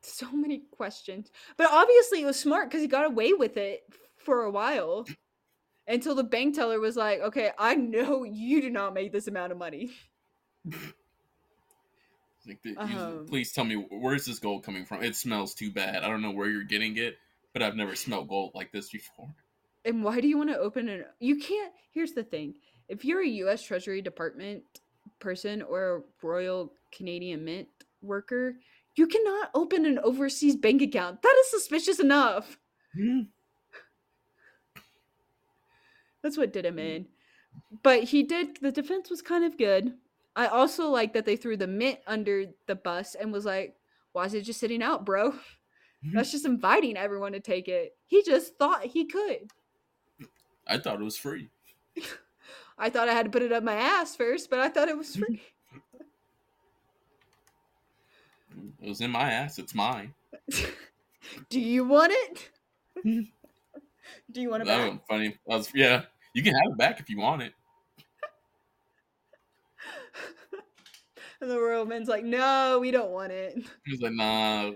so many questions, but obviously it was smart because he got away with it for a while until the bank teller was like, "Okay, I know you do not make this amount of money." Like, the- Um, please tell me where's this gold coming from? It smells too bad. I don't know where you're getting it, but I've never smelled gold like this before. And why do you want to open an You can't. Here's the thing: if you're a U.S. Treasury Department person or a Royal Canadian Mint worker, you cannot open an overseas bank account. That is suspicious enough. (laughs) That's what did him Mm. in. But he did. The defense was kind of good. I also like that they threw the mint under the bus and was like, "Why is it just sitting out, bro? (laughs) That's just inviting everyone to take it." He just thought he could. I thought it was free. I thought I had to put it up my ass first, but I thought it was free. (laughs) It was in my ass. It's mine. (laughs) Do you want it? Do you want it That back? funny. That was, yeah, you can have it back if you want it. (laughs) and the royal man's like, "No, we don't want it." He was like, "Nah,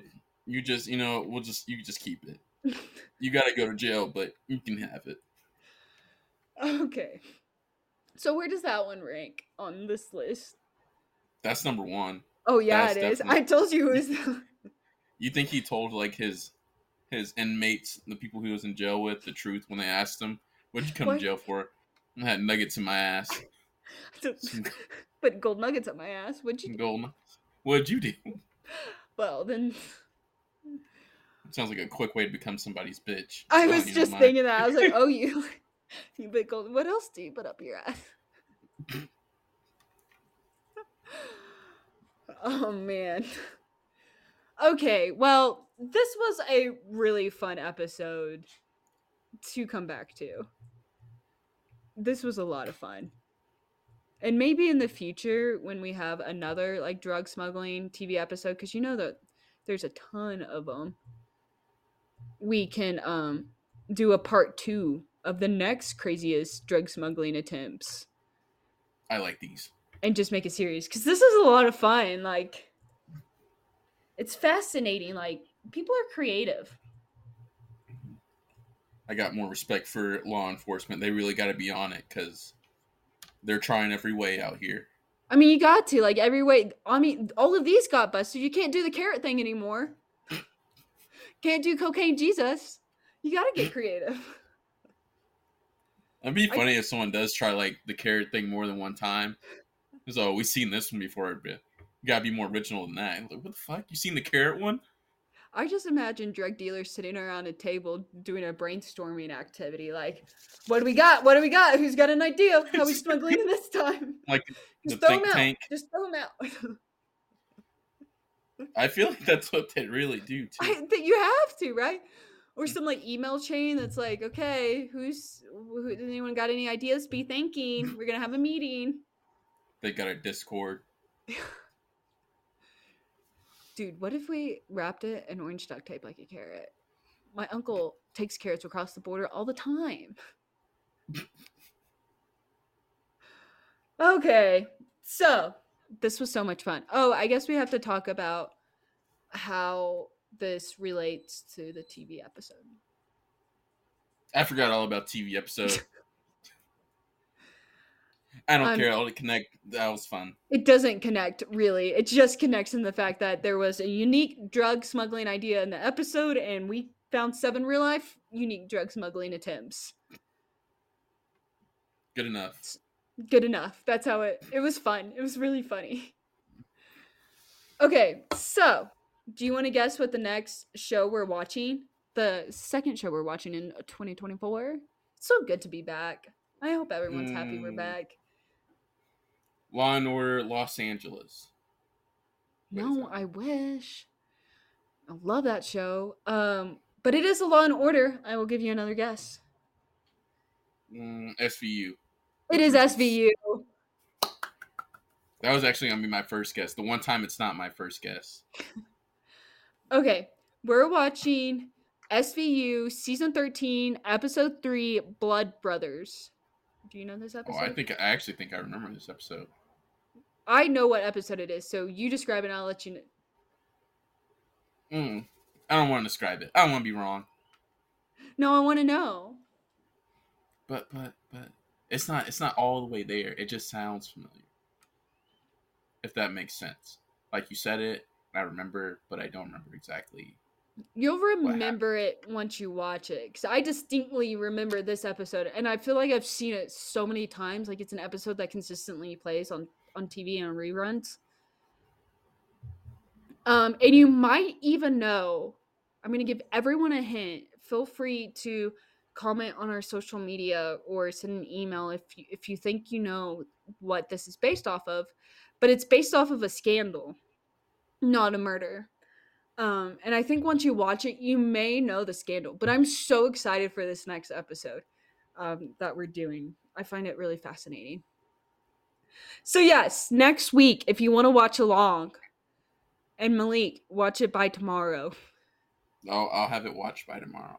you just, you know, we'll just, you just keep it. You got to go to jail, but you can have it." Okay. So where does that one rank on this list? That's number one. Oh yeah, That's it is. I told you it was. The... (laughs) You think he told like his his inmates, the people he was in jail with, the truth when they asked him, "What'd you come What? to jail for?" I had nuggets in my ass. (laughs) Put gold nuggets up my ass. Would you? do? gold. What'd you do? (laughs) Well, then It Sounds like a quick way to become somebody's bitch. I was just thinking that. I was like, "Oh, you, you gold. What else do you put up your ass?" oh man. Okay, well, this was a really fun episode to come back to. This was a lot of fun. And maybe in the future when we have another like drug smuggling TV episode cuz you know that there's a ton of them. We can um do a part 2 of the next craziest drug smuggling attempts I like these. and just make a series cuz this is a lot of fun like it's fascinating like people are creative. I got more respect for law enforcement. They really got to be on it because they're trying every way out here. I mean, you got to like every way. I mean, all of these got busted. You can't do the carrot thing anymore. (laughs) Can't do cocaine Jesus. You got to get creative. (laughs) It'd be I- funny if someone does try like the carrot thing more than one time. So oh, we've seen this one before, but you gotta be more original than that. Like, what the fuck? You seen the carrot one? I just imagine drug dealers sitting around a table doing a brainstorming activity. Like, what do we got? What do we got? Who's got an idea? How we (laughs) smuggling this time? Like Just the throw them out. tank. Just throw them out. (laughs) I feel like that's what they really do too. I you have to, right? Or some like email chain that's like, okay, who's who, anyone got any ideas? Be thinking. We're gonna have a meeting, They got a Discord. (laughs) dude. What if we wrapped it in orange duct tape like a carrot? My uncle takes carrots across the border all the time. (laughs) okay, so this was so much fun. Oh, I guess we have to talk about how this relates to the TV episode. I forgot all about TV episode. (laughs) I don't Um, care. I'll connect. That was fun. It doesn't connect really. It just connects in the fact that there was a unique drug smuggling idea in the episode, and we found seven real life unique drug smuggling attempts. Good enough. Good enough. That's how it. It was fun. It was really funny. Okay, so do you want to guess what the next show we're watching? The second show we're watching in 2024. It's so good to be back. I hope everyone's happy we're Mm. back. Law and Order Los Angeles. What No. I wish. I love that show. Um, but it is a Law and Order. I will give you another guess. Mm, SVU. It is SVU. That was actually gonna be my first guess. The one time it's not my first guess. (laughs) Okay, we're watching SVU season 13, episode 3, Blood Brothers. Do you know this Oh, episode? I think I actually think I remember this episode. I know what episode it is, so you describe it and I'll let you know. Mm, I don't want to describe it. I don't want to be wrong. No, I want to know. But but but it's not it's not all the way there. It just sounds familiar. If that makes sense. Like you said it, I remember, but I don't remember exactly. You'll remember it once you watch it. Because I distinctly remember this episode, and I feel like I've seen it so many times. Like it's an episode that consistently plays on on TV and reruns. Um, and you might even know. I'm gonna give everyone a hint. Feel free to comment on our social media or send an email if you, if you think you know what this is based off of. But it's based off of a scandal, not a murder. Um, and I think once you watch it, you may know the scandal. But I'm so excited for this next episode um, that we're doing. I find it really fascinating. So yes, next week, if you want to watch along, and Malik, watch it by tomorrow. I'll I'll have it watched by tomorrow.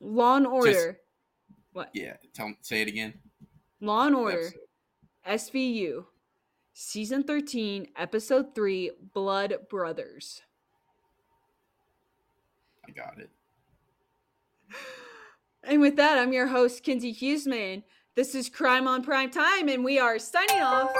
Law and Order. what? Yeah, tell say it again. Law and Order. Episode. SVU. Season 13, Episode 3, Blood Brothers. I got it. And with that, I'm your host, Kinsey Huseman. This is Crime on Prime Time, and we are signing off.